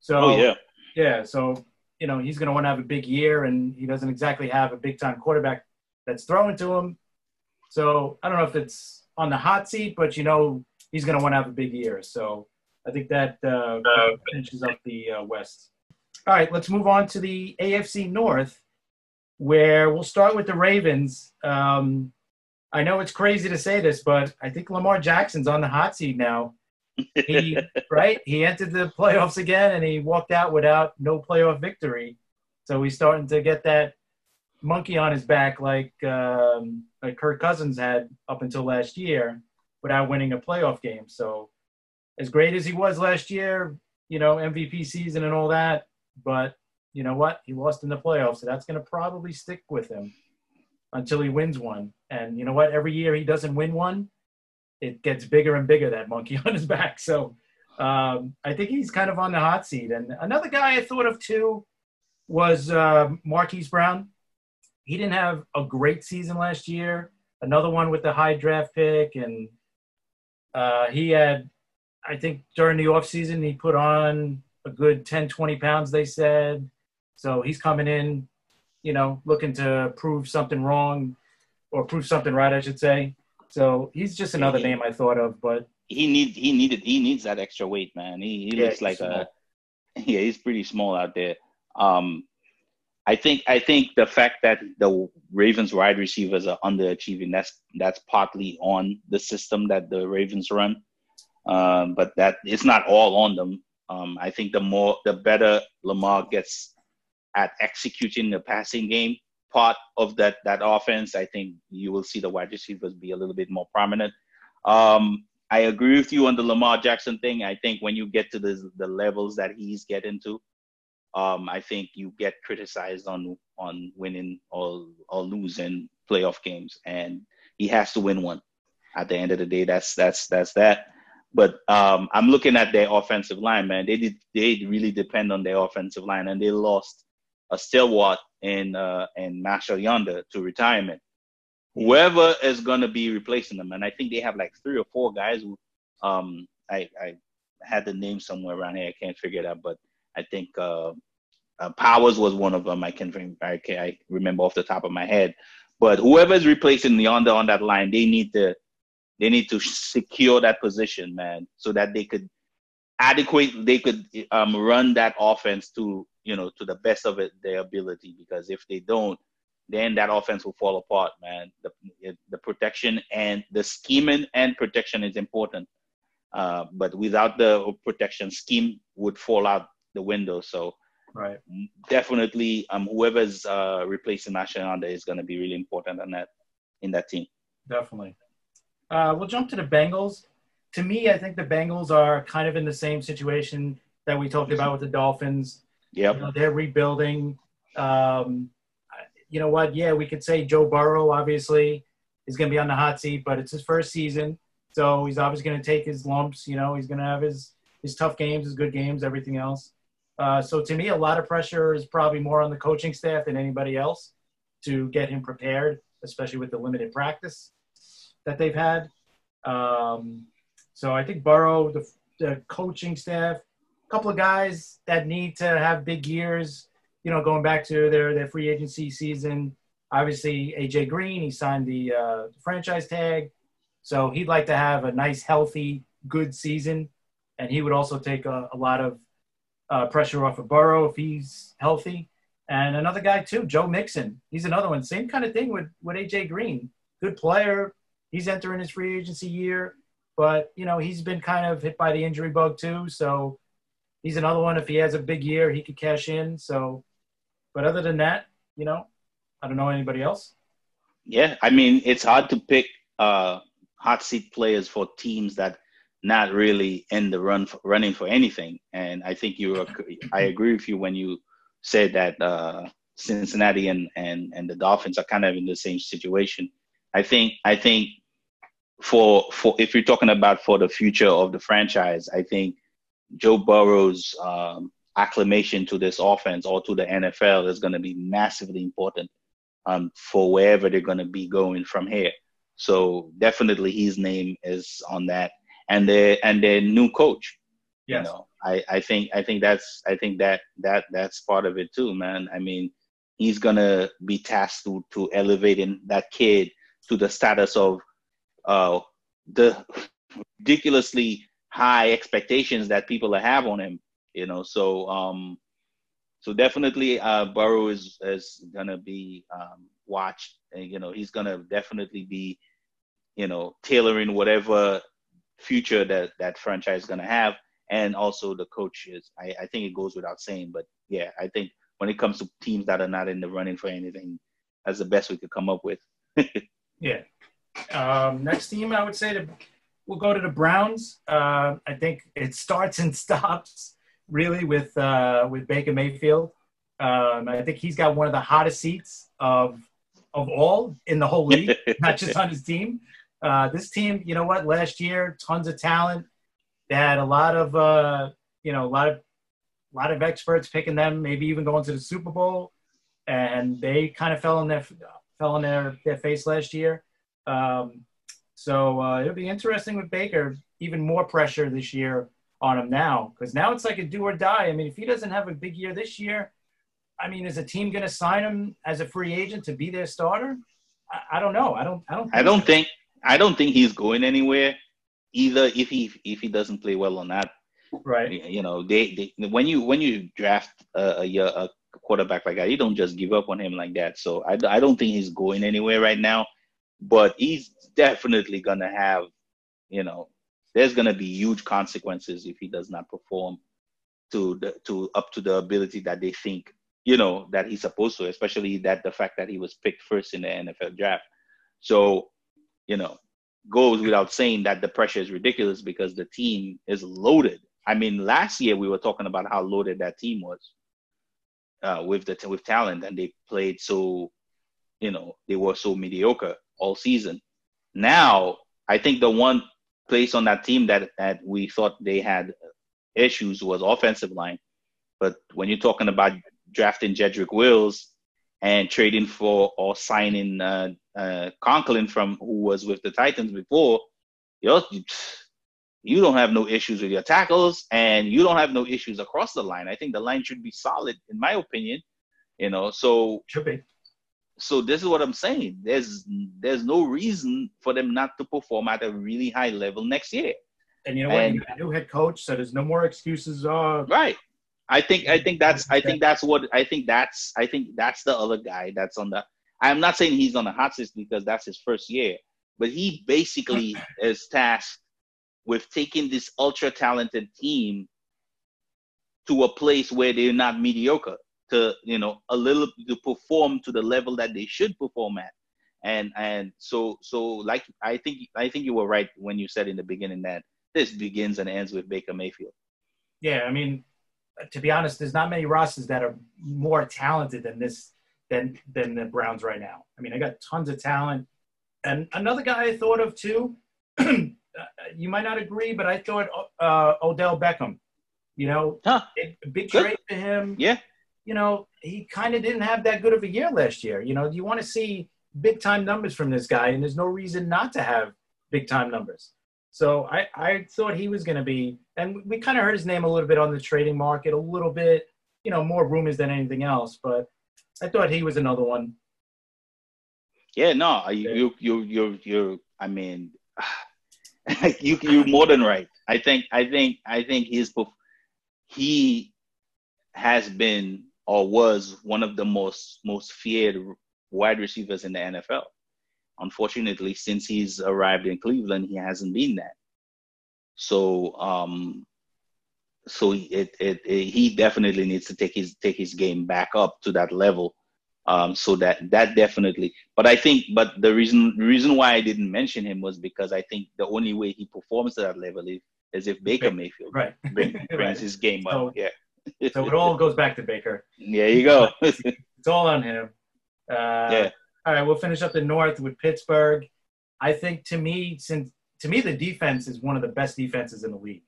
So oh, yeah, yeah. So you know he's gonna want to have a big year, and he doesn't exactly have a big time quarterback that's throwing to him. So I don't know if it's on the hot seat, but you know he's gonna want to have a big year. So I think that uh, finishes up the uh, West. All right, let's move on to the AFC North where we'll start with the Ravens. Um, I know it's crazy to say this, but I think Lamar Jackson's on the hot seat now. He [LAUGHS] right, he entered the playoffs again, and he walked out without no playoff victory. So he's starting to get that monkey on his back, like um, like Kirk Cousins had up until last year, without winning a playoff game. So as great as he was last year, you know, MVP season and all that, but you know what? He lost in the playoffs, so that's going to probably stick with him until he wins one. And you know what? Every year he doesn't win one, it gets bigger and bigger, that monkey [LAUGHS] on his back. So um, I think he's kind of on the hot seat. And another guy I thought of too was uh, Marquise Brown. He didn't have a great season last year. Another one with the high draft pick. And uh, he had, I think during the offseason, he put on a good 10, 20 pounds, they said. So he's coming in, you know, looking to prove something wrong. or prove something right, I should say. So he's just another Yeah. name I thought of, but he need he needed he needs that extra weight, man. He, he Yeah, looks like small. a [LAUGHS] yeah, he's pretty small out there. Um, I think I think the fact that the Ravens wide receivers are underachieving that's that's partly on the system that the Ravens run, um, but that it's not all on them. Um, I think the more the better Lamar gets at executing the passing game part of that that offense, I think you will see the wide receivers be a little bit more prominent. Um, I agree with you on the Lamar Jackson thing. I think when you get to the the levels that he's getting to, um, I think you get criticized on on winning or or losing playoff games, and he has to win one. At the end of the day, that's that's that's that. But um, I'm looking at their offensive line, man. They did they really depend on their offensive line, and they lost a stalwart in uh, in Marshal Yanda to retirement whoever is going to be replacing them. And I think they have like three or four guys who, um, I, I had the name somewhere around here. I can't figure it out, but I think uh, uh, Powers was one of them. I can, I remember off the top of my head. But whoever is replacing Yanda on that line, they need to they need to secure that position, man, so that they could adequate they could um, run that offense to you know to the best of it their ability. Because if they don't, then that offense will fall apart, man. The the protection and the scheming and protection is important. Uh, but without the protection, scheme would fall out the window. So right. definitely, um, whoever's uh, replacing Ashanda is going to be really important on that in that team. Definitely. Uh, we'll jump to the Bengals. To me, I think the Bengals are kind of in the same situation that we talked about with the Dolphins. Yep. You know, they're rebuilding. Um, you know what? Yeah, we could say Joe Burrow obviously is going to be on the hot seat, but it's his first season, so he's obviously going to take his lumps. You know, he's going to have his his tough games, his good games, everything else. Uh, so to me, a lot of pressure is probably more on the coaching staff than anybody else to get him prepared, especially with the limited practice that they've had. Um, so I think Burrow, the, the coaching staff, a couple of guys that need to have big years. You know, going back to their their free agency season. Obviously, AJ Green, he signed the uh, franchise tag, so he'd like to have a nice, healthy, good season, and he would also take a, a lot of uh, pressure off of Burrow if he's healthy. And another guy too, Joe Mixon. He's another one. Same kind of thing with with AJ Green. Good player. He's entering his free agency year, but you know he's been kind of hit by the injury bug too. So he's another one. If he has a big year, he could cash in. So, but other than that, you know, I don't know anybody else. Yeah, I mean it's hard to pick uh, hot seat players for teams that not really in the run for, running for anything. And I think you, I agree with you when you said that uh, Cincinnati and, and and the Dolphins are kind of in the same situation. I think I think for for if you're talking about for the future of the franchise, I think Joe Burrow's um, acclimation to this offense or to the NFL is going to be massively important um, for wherever they're going to be going from here. So definitely his name is on that, and the and their new coach. Yes. You know, I, I think I think that's I think that that that's part of it too, man. I mean, he's gonna be tasked to to elevating that kid to the status of uh, the ridiculously high expectations that people have on him. You know, so um, so definitely uh, Burrow is is gonna be um, watched, and you know he's gonna definitely be, you know, tailoring whatever future that that franchise is gonna have, and also the coaches. I, I think it goes without saying, but yeah, I think when it comes to teams that are not in the running for anything, that's the best we could come up with. [LAUGHS] Yeah. Um, next team, I would say that we'll go to the Browns. Uh, I think it starts and [LAUGHS] stops really with uh, with Baker Mayfield. Um, I think he's got one of the hottest seats of of all in the whole league, [LAUGHS] not just on his team. Uh, this team, you know what? Last year, tons of talent. They had a lot of uh, you know a lot of a lot of experts picking them, maybe even going to the Super Bowl, and they kind of fell in their fell on their, their face last year. Um, so uh, it'll be interesting with Baker, even more pressure this year on him now, because now it's like a do or die. I mean, if he doesn't have a big year this year, I mean, is a team going to sign him as a free agent to be their starter? I, I don't know. I don't. I don't. I don't think. I don't think he's going anywhere. Either if he if he doesn't play well or not. Right. You know, they, they when you when you draft a, a, a quarterback like that, you don't just give up on him like that. So I, I don't think he's going anywhere right now. But he's definitely gonna have, you know, there's gonna be huge consequences if he does not perform to the to up to the ability that they think you know that he's supposed to especially that the fact that he was picked first in the nfl draft so you know goes without saying that the pressure is ridiculous because the team is loaded i mean last year we were talking about how loaded that team was uh, with the with talent and they played so you know they were so mediocre all season now i think the one place on that team that that we thought they had issues was offensive line. But when you're talking about drafting Jedrick Wills and trading for or signing uh, uh, Conklin from who was with the Titans before, you you don't have no issues with your tackles and you don't have no issues across the line. I think the line should be solid, in my opinion. You know, so should be. So this is what I'm saying. There's there's no reason for them not to perform at a really high level next year. And you know what? you got a new head coach, so there's no more excuses. Uh, right. I think I think that's I think that's what I think that's I think that's the other guy that's on the. I'm not saying he's on the hot seat because that's his first year, but he basically [CLEARS THROAT] is tasked with taking this ultra talented team to a place where they're not mediocre to you know a little to perform to the level that they should perform at and and so so like i think i think you were right when you said in the beginning that this begins and ends with Baker Mayfield. Yeah, I mean, to be honest, there's not many rosters that are more talented than this than than the Browns right now. I mean, I got tons of talent. And another guy I thought of too, [CLEARS THROAT] you might not agree, but I thought uh, Odell Beckham. You know, huh. big trade for him. Yeah. You know, he kind of didn't have that good of a year last year. You know, you want to see big time numbers from this guy, and there's no reason not to have big time numbers. So I, I thought he was going to be, and we kind of heard his name a little bit on the trading market, a little bit, you know, more rumors than anything else. But I thought he was another one. Yeah, no, uh, you, you, you, you. I mean, [SIGHS] you, you're more than right. I think, I think, I think his, he has been or was one of the most most feared wide receivers in the NFL unfortunately, since he's arrived in Cleveland, he hasn't been that. So, um, so it, it, it, he definitely needs to take his take his game back up to that level. Um, so that that definitely. But I think, but the reason reason why I didn't mention him was because I think the only way he performs to that level is, is if Baker Mayfield right. brings [LAUGHS] right. his game up. So, yeah. so it all goes back to Baker. There you go. [LAUGHS] it's all on him. Uh, yeah. All right, we'll finish up the North with Pittsburgh. I think to me, since to me the defense is one of the best defenses in the league.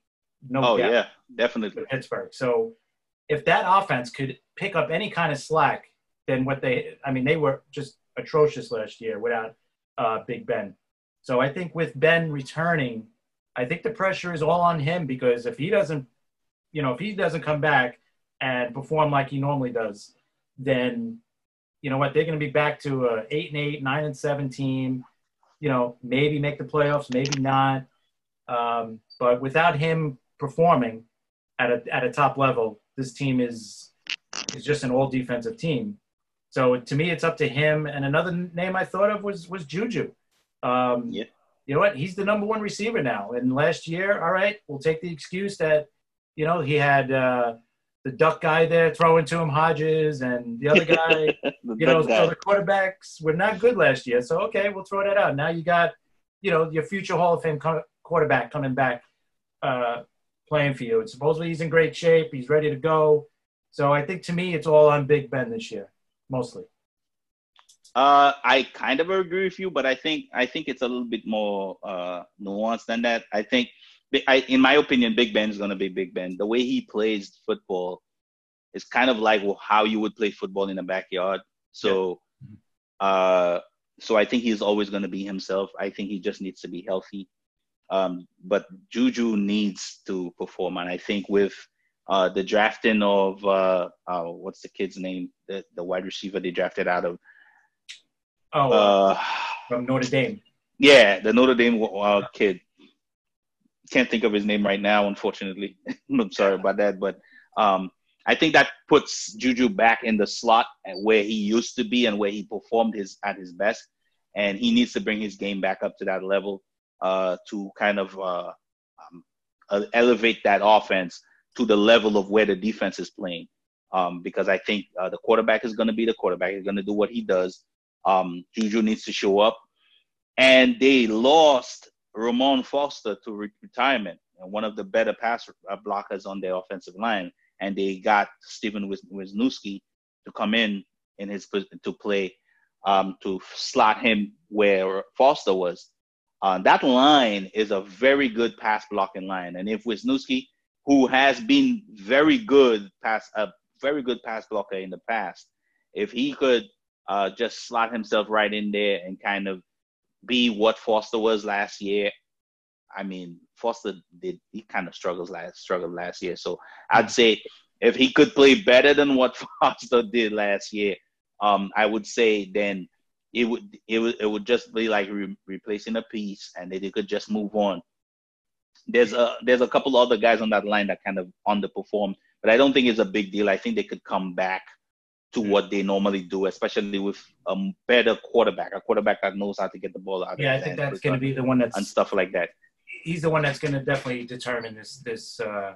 No oh doubt, yeah, definitely Pittsburgh. So if that offense could pick up any kind of slack, then what they I mean they were just atrocious last year without uh, Big Ben. So I think with Ben returning, I think the pressure is all on him because if he doesn't, you know, if he doesn't come back and perform like he normally does, then you know what, they're going to be back to a eight and eight, nine and seven team. You know, maybe make the playoffs, maybe not. Um, but without him performing at a at a top level, this team is is just an all defensive team. So to me, it's up to him. And another name I thought of was was Juju. Um, yeah. You know what? He's the number one receiver now. And last year, all right, we'll take the excuse that you know he had uh, the duck guy there throwing to him, Hodges, and the other guy, [LAUGHS] you know, so the quarterbacks were not good last year. So okay, we'll throw that out. Now you got, you know, your future Hall of Fame quarterback coming back, uh, playing for you. And supposedly he's in great shape. He's ready to go. So I think to me, it's all on Big Ben this year, mostly. Uh, I kind of agree with you, but I think I think it's a little bit more uh, nuanced than that. I think I, in my opinion, Big Ben is going to be Big Ben. The way he plays football is kind of like how you would play football in a backyard. So, yeah. uh, so I think he's always going to be himself. I think he just needs to be healthy. Um, but Juju needs to perform, and I think with uh, the drafting of uh, uh, what's the kid's name, the the wide receiver they drafted out of Oh, Uh, from Notre Dame. yeah, the Notre Dame uh, kid. Can't think of his name right now, unfortunately. [LAUGHS] I'm sorry about that, but um, I think that puts Juju back in the slot where he used to be and where he performed his at his best, and he needs to bring his game back up to that level uh, to kind of uh, um, uh, elevate that offense to the level of where the defense is playing. Um, because I think uh, the quarterback is going to be the quarterback. He's going to do what he does. Um, Juju needs to show up, and they lost Ramon Foster to re- retirement, and one of the better pass uh, blockers on their offensive line. And they got Stephen Wis- Wisniewski to come in in his to play um, to slot him where Foster was. Uh, that line is a very good pass blocking line, and if Wisniewski, who has been very good pass a very good pass blocker in the past, if he could uh, just slot himself right in there and kind of be what Foster was last year. I mean, Foster did he kind of struggles last struggled last year. So I'd say if he could play better than what [LAUGHS] Foster did last year, um, I would say then it would it would it would just be like re- replacing a piece, and they could just move on. There's a there's a couple other guys on that line that kind of underperformed, but I don't think it's a big deal. I think they could come back to what they normally do, especially with a better quarterback, a quarterback that knows how to get the ball out. Yeah, I think that's going to be the one that's and stuff like that. he's the one that's going to definitely determine this this uh,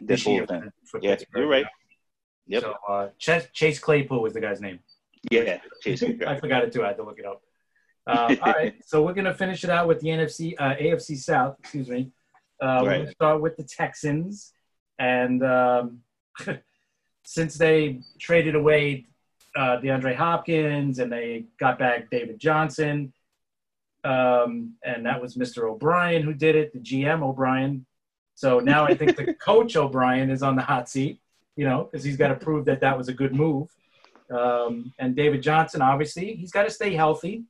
This whole year thing. for Yeah, Pittsburgh. you're right. Yep. So uh, Chase, Chase Claypool was the guy's name. Yeah, Chase. [LAUGHS] I forgot it too. I had to look it up. Uh, all right, [LAUGHS] so we're gonna finish it out with the NFC, uh, AFC South. Excuse me. Uh, We're Right. gonna start with the Texans, and um, [LAUGHS] since they traded away uh, DeAndre Hopkins and they got back David Johnson, um, and that was Mr. O'Brien who did it, the GM O'Brien. So now I think the [LAUGHS] coach O'Brien is on the hot seat, you know, because he's got to prove that that was a good move. Um, and David Johnson, obviously, he's got to stay healthy.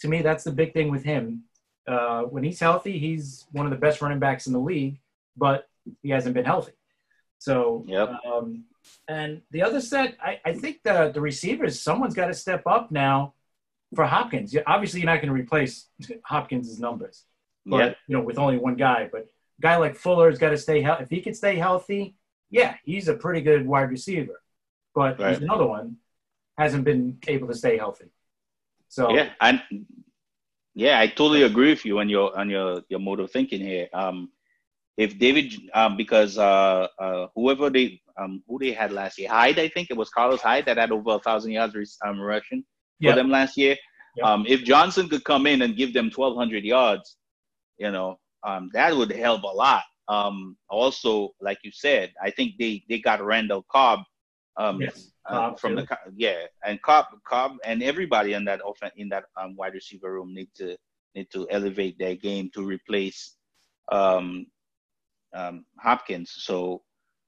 To me, that's the big thing with him. Uh, when he's healthy, he's one of the best running backs in the league, but he hasn't been healthy. So, Yep. um, and the other set, I, I think the, the receivers, someone's got to step up now for Hopkins. You- Obviously, you're not going to replace [LAUGHS] Hopkins' numbers, but, Yeah. you know, with only one guy. But a guy like Fuller's got to stay healthy. If he can stay healthy, yeah, he's a pretty good wide receiver. But Right. there's another one hasn't been able to stay healthy. So Yeah, and yeah, I totally agree with you on your on your your mode of thinking here. Um, if David, um, because uh, uh, whoever they um who they had last year, Hyde, I think it was Carlos Hyde that had over a thousand yards um, rushing for Yeah. them last year. Yeah. Um, if Johnson could come in and give them twelve hundred yards, you know, um, that would help a lot. Um, also, like you said, I think they they got Randall Cobb. Um, Yes, uh, from too. the yeah, and Cobb, Cobb, and everybody in that offen- in that um, wide receiver room need to need to elevate their game to replace um, um, Hopkins. So,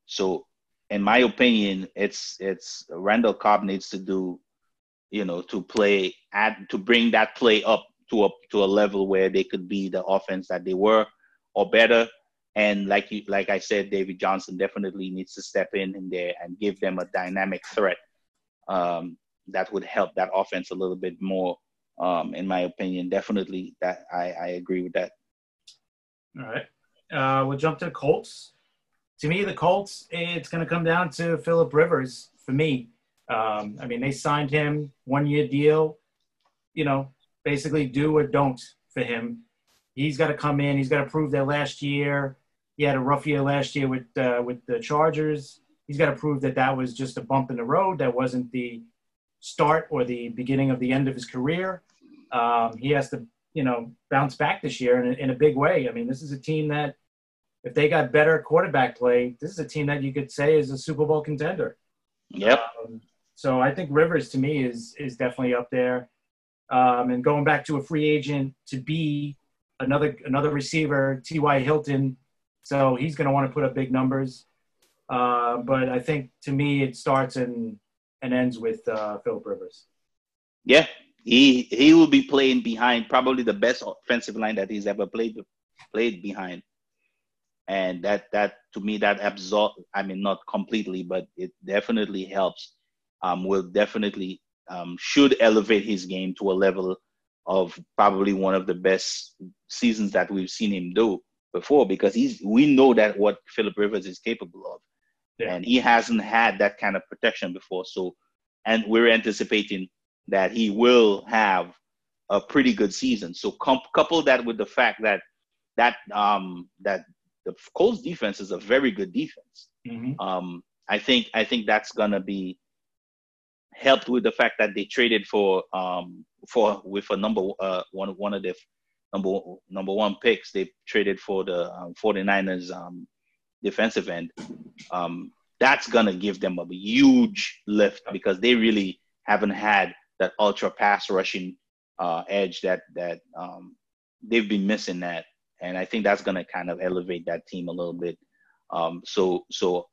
so in my opinion, it's it's Randall Cobb needs to do, you know, to play add to bring that play up to a to a level where they could be the offense that they were or better. And like you, like I said, David Johnson definitely needs to step in in there and give them a dynamic threat um, that would help that offense a little bit more. Um, in my opinion, definitely that I, I agree with that. All right. Uh, we'll jump to the Colts. To me, the Colts, it's going to come down to Philip Rivers for me. Um, I mean, they signed him one year deal, you know, basically do or don't for him. He's got to come in. He's got to prove that last year he had a rough year last year with uh, with the Chargers. He's got to prove that that was just a bump in the road. That wasn't the start or the beginning of the end of his career. Um, he has to you know, bounce back this year in in a big way. I mean, this is a team that, if they got better quarterback play, this is a team that you could say is a Super Bowl contender. Yep. Um, so I think Rivers to me is is definitely up there. Um, and going back to a free agent to be another another receiver, T.Y. Hilton. So he's going to want to put up big numbers. Uh, but I think to me it starts and and ends with uh, Philip Rivers. Yeah, he he will be playing behind probably the best offensive line that he's ever played played behind, and that that to me that absorb. I mean, not completely, but it definitely helps. Um, will definitely um, should elevate his game to a level of probably one of the best seasons that we've seen him do before because he's we know that what Philip Rivers is capable of. Yeah. And he hasn't had that kind of protection before. So and we're anticipating that he will have a pretty good season. So com- couple that with the fact that that um that the Colts defense is a very good defense. Mm-hmm. Um I think I think that's gonna be helped with the fact that they traded for um for with a number uh one one of the number number one picks they traded for the um, 49ers um defensive end um that's gonna give them a huge lift because they really haven't had that ultra pass rushing uh edge that that um they've been missing that and I think that's gonna kind of elevate that team a little bit um so so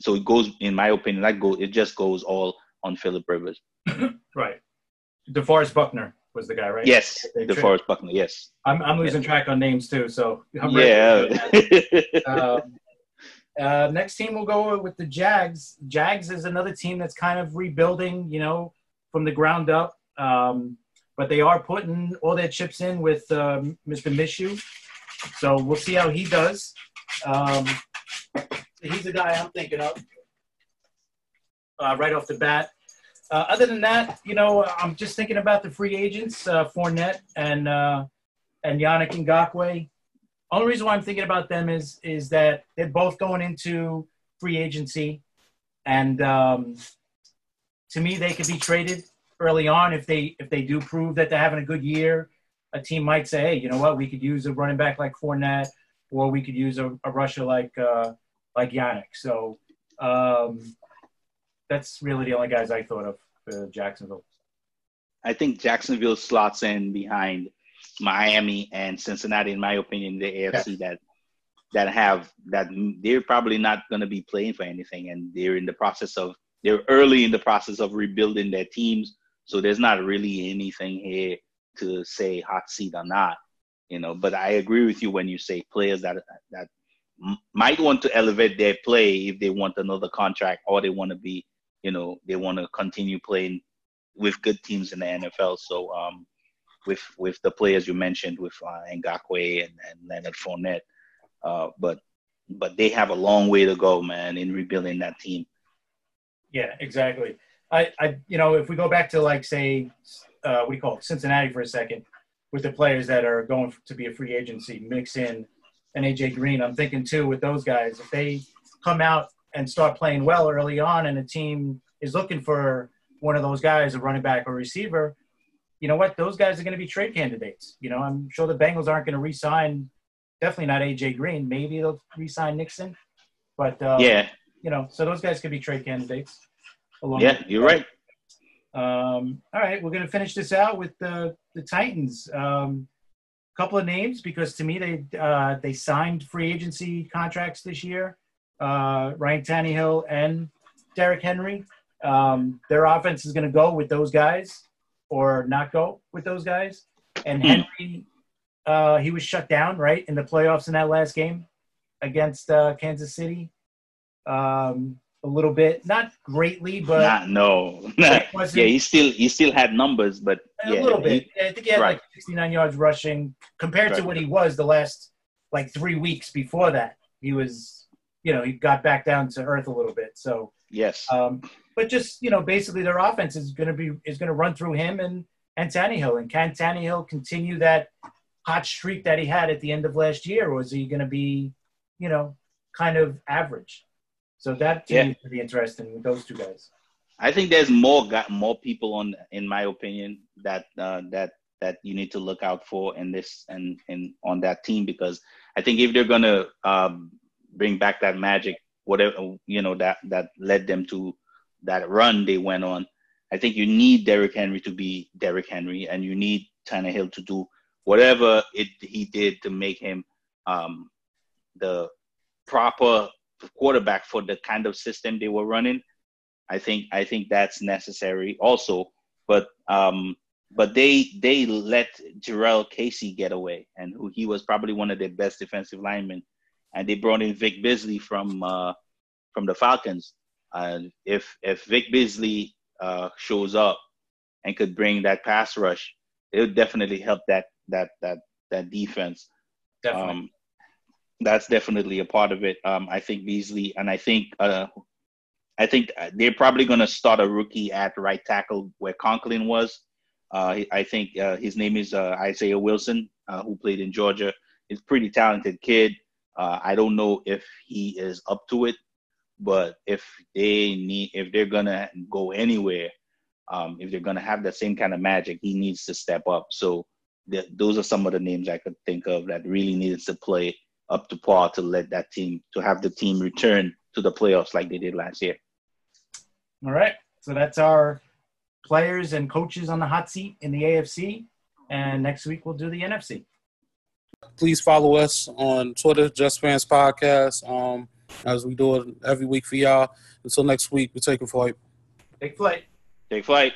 so it goes in my opinion that go it just goes all on Philip Rivers. [CLEARS THROAT] right. DeForest Buckner was the guy, right? Yes, DeForest Buckner. Yes. I'm I'm losing track on names too, so I'm yeah. [LAUGHS] um, uh, next team we'll go with the Jags. Jags is another team that's kind of rebuilding, you know, from the ground up. Um, but they are putting all their chips in with um, Mr. Minshew. So we'll see how he does. Um, he's the guy I'm thinking of uh, right off the bat. Uh, other than that, you know, I'm just thinking about the free agents, uh, Fournette and uh, and Yannick Ngakoue. Only reason why I'm thinking about them is is that they're both going into free agency, and um, to me, they could be traded early on if they if they do prove that they're having a good year. A team might say, hey, you know what, we could use a running back like Fournette, or we could use a, a rusher like uh, like Yannick. So um, that's really the only guys I thought of for Jacksonville. I think Jacksonville slots in behind Miami and Cincinnati, in my opinion, the AFC that that have that they're probably not going to be playing for anything, and they're in the process of they're early in the process of rebuilding their teams. So there's not really anything here to say hot seat or not, you know. But I agree with you when you say players that that might want to elevate their play if they want another contract or they want to be you know they want to continue playing with good teams in the NFL. So um, with with the players you mentioned with uh, Ngakoue and, and Leonard Fournette, uh, but but they have a long way to go, man, in rebuilding that team. Yeah, exactly. I, I you know, if we go back to like say, uh, what do you call it, Cincinnati for a second, with the players that are going to be a free agency, Mixon and AJ Green. I'm thinking too with those guys, if they come out and start playing well early on, and a team is looking for one of those guys, a running back or receiver, you know what? Those guys are going to be trade candidates. You know, I'm sure the Bengals aren't going to re-sign. Definitely not AJ Green. Maybe they'll re-sign Mixon, but uh, yeah, you know, so those guys could be trade candidates. yeah, you're right. Um, all right, we're going to finish this out with the the Titans. Um, couple of names because to me they uh, they signed free agency contracts this year uh, Ryan Tannehill and Derrick Henry. Um, their offense is going to go with those guys or not go with those guys. And hmm. Henry, uh, he was shut down, right, in the playoffs in that last game against uh, Kansas City. Um, a little bit, not greatly, but not, no, [LAUGHS] yeah, he still he still had numbers, but a yeah, little bit. He, I think he had right. like 69 yards rushing compared right. to what he was the last like three weeks before that. He was you know, he got back down to earth a little bit. So yes, um, but just you know, basically their offense is going to be is going to run through him and and Tannehill. And can Tannehill continue that hot streak that he had at the end of last year, or is he going to be, you know, kind of average? So that to yeah. me be interesting with those two guys. I think there's more got more people on, in my opinion, that uh, that that you need to look out for in this and and on that team because I think if they're gonna um, bring back that magic, whatever you know that that led them to that run they went on. I think you need Derrick Henry to be Derrick Henry, and you need Tannehill to do whatever it he did to make him um, the proper quarterback for the kind of system they were running. I think I think that's necessary also, but um, but they they let Jurrell Casey get away, and who he was probably one of their best defensive linemen and they brought in Vic Beasley from uh, from the Falcons. And if if Vic Beasley uh, shows up, and could bring that pass rush, it would definitely help that that that that defense. Definitely. Um, that's definitely a part of it. Um, I think Beasley, and I think uh, I think they're probably going to start a rookie at right tackle where Conklin was. Uh, I think uh, his name is uh, Isaiah Wilson, uh, who played in Georgia. He's pretty talented kid. Uh, I don't know if he is up to it, but if they need, if they're gonna go anywhere, um, if they're gonna have that same kind of magic, he needs to step up. So th- those are some of the names I could think of that really needed to play up to par to let that team to have the team return to the playoffs like they did last year. All right. So that's our players and coaches on the hot seat in the AFC. And next week we'll do the NFC. Please follow us on Twitter, Just Fans Podcast, um, as we do it every week for y'all. Until next week, we're taking flight. Take flight. Take flight.